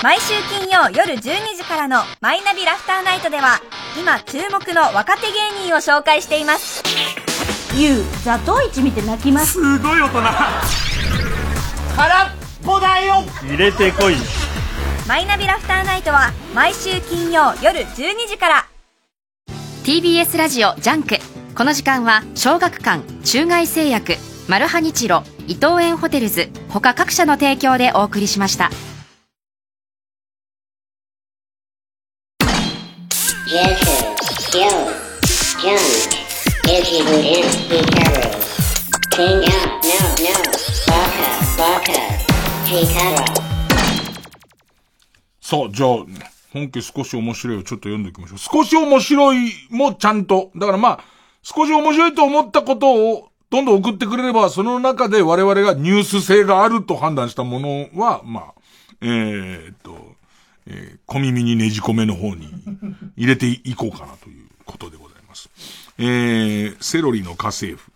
毎週金曜夜12時からのマイナビラフターナイトでは今注目の若手芸人を紹介しています。ゆうザトウイチ見て泣きます。すごい大人。空っぽだよ。入れてこい。マイナビラフターナイトは毎週金曜夜12時から。TBS ラジオ JUNK。この時間は小学館中外製薬マルハニチロ伊藤園ホテルズ他各社の提供でお送りしましたさあ、じゃあ、本家少し面白いをちょっと読んでいきましょう。少し面白いもちゃんと。だからまあ、少し面白いと思ったことをどんどん送ってくれれば、その中で我々がニュース性があると判断したものは、まあ、えー、っと、えー小耳にねじ込めの方に入れていこうかなということでございます。えー、セロリの家政婦。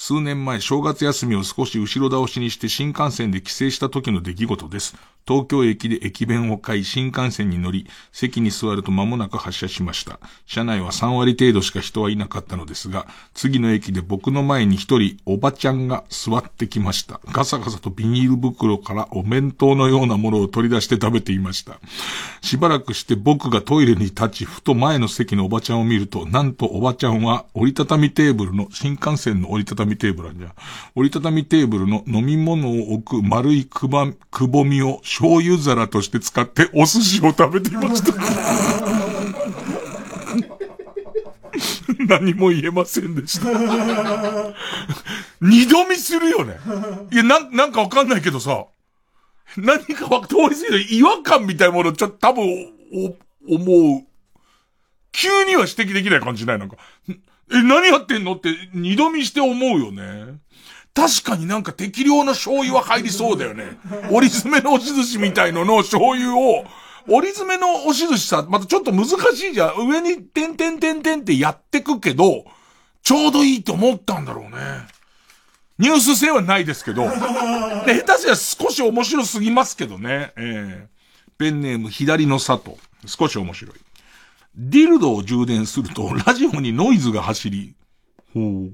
数年前正月休みを少し後ろ倒しにして新幹線で帰省した時の出来事です。東京駅で駅弁を買い新幹線に乗り、席に座ると間もなく発車しました。車内は3割程度しか人はいなかったのですが、次の駅で僕の前に一人おばちゃんが座ってきました。ガサガサとビニール袋からお弁当のようなものを取り出して食べていました。しばらくして僕がトイレに立ち、ふと前の席のおばちゃんを見ると、なんとおばちゃんは折りたたみテーブルの、新幹線の折りたたみテーブルなんじゃ、折りたたみテーブルの飲み物を置く丸いくば、くぼみを醤油皿として使ってお寿司を食べていました。何も言えませんでした。二度見するよね。いや、なん、なんかわかんないけどさ、何かわ、通り過ぎる違和感みたいなものちょっと多分、お、思う。急には指摘できない感じない？なんか。え、何やってんの？って二度見して思うよね。確かになんか適量の醤油は入りそうだよね。折り詰めの押し寿司みたいのの醤油を、折り詰めの押し寿司さ、またちょっと難しいじゃん。上に点々点々ってやってくけど、ちょうどいいと思ったんだろうね。ニュース性はないですけど、で下手すりゃ少し面白すぎますけどね。えー、ペンネーム左の里。少し面白い。ディルドを充電すると、ラジオにノイズが走り、ほう。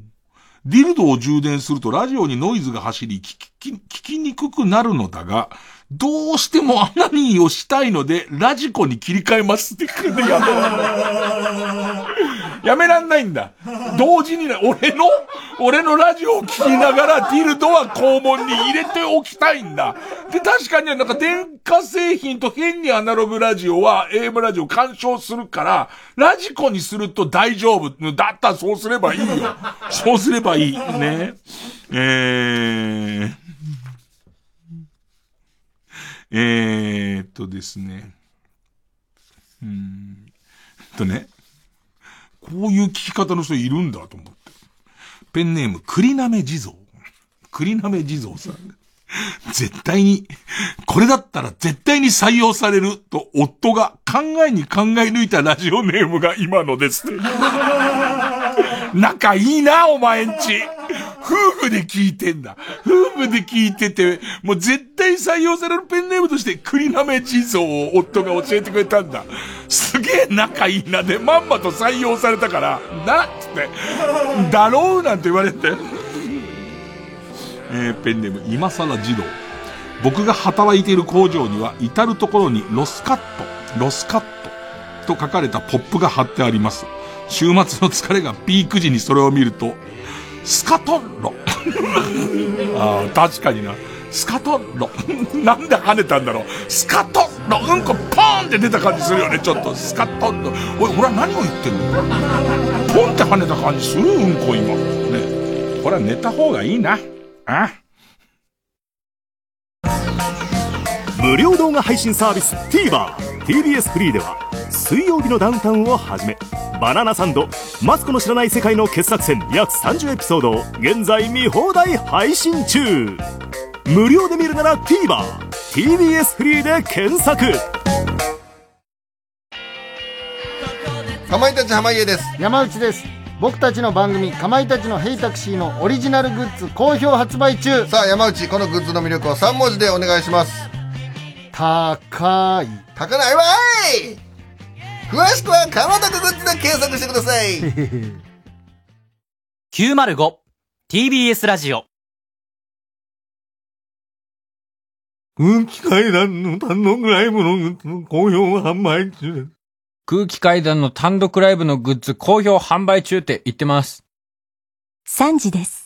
ディルドを充電するとラジオにノイズが走り、聞き、聞きにくくなるのだが、どうしてもアナニーをしたいので、ラジコに切り替えますって来るんでやめらんない。やめらんないんだ。同時にね、俺の、俺のラジオを聞きながらディルドは肛門に入れておきたいんだ。で、確かになんか電化製品と変にアナログラジオは AM ラジオ干渉するから、ラジコにすると大丈夫。だったらそうすればいいよ。そうすればいい。ね。えー、えーっとですね。うーんとね。こういう聞き方の人いるんだと思って。ペンネーム、栗なめ地蔵。栗なめ地蔵さん。絶対に、これだったら絶対に採用されると夫が考えに考え抜いたラジオネームが今のです。仲いいな、お前んち。夫婦で聞いてんだ。夫婦で聞いてて、もう絶対採用されるペンネームとして栗なめ地蔵を夫が教えてくれたんだ。すげえ仲いいなで、まんまと採用されたから、なっつって、だろうなんて言われて。えー、ペンネーム、今更児童。僕が働いている工場には、至るところにロスカット、ロスカットと書かれたポップが貼ってあります。週末の疲れがピーク時にそれを見ると、スカトンロ。ああ、確かにな。スカトンロ。なんで跳ねたんだろう。スカトンロ。うんこポーンって出た感じするよね、ちょっと。スカトンロ。おい、俺は何を言ってんの？ポンって跳ねた感じする？うんこ今。ね。これは寝た方がいいな。あ？無料動画配信サービス TVer TBS フリーでは水曜日のダウンタウンをはじめバナナサンドマツコの知らない世界の傑作選約30エピソードを現在見放題配信中。無料で見るなら TVerTBS フリーで検索。かまいたち濱家です。山内です。僕たちの番組「かまいたちのヘイタクシー」のオリジナルグッズ好評発売中。さあ山内このグッズの魅力を3文字でお願いします高い高ないわい詳しくはかまたくグッズで検索してください 905TBS ラジオ空気階段の単独ライブのグッズの好評販売中です。空気階段の単独ライブのグッズ好評販売中って言ってます。3時です。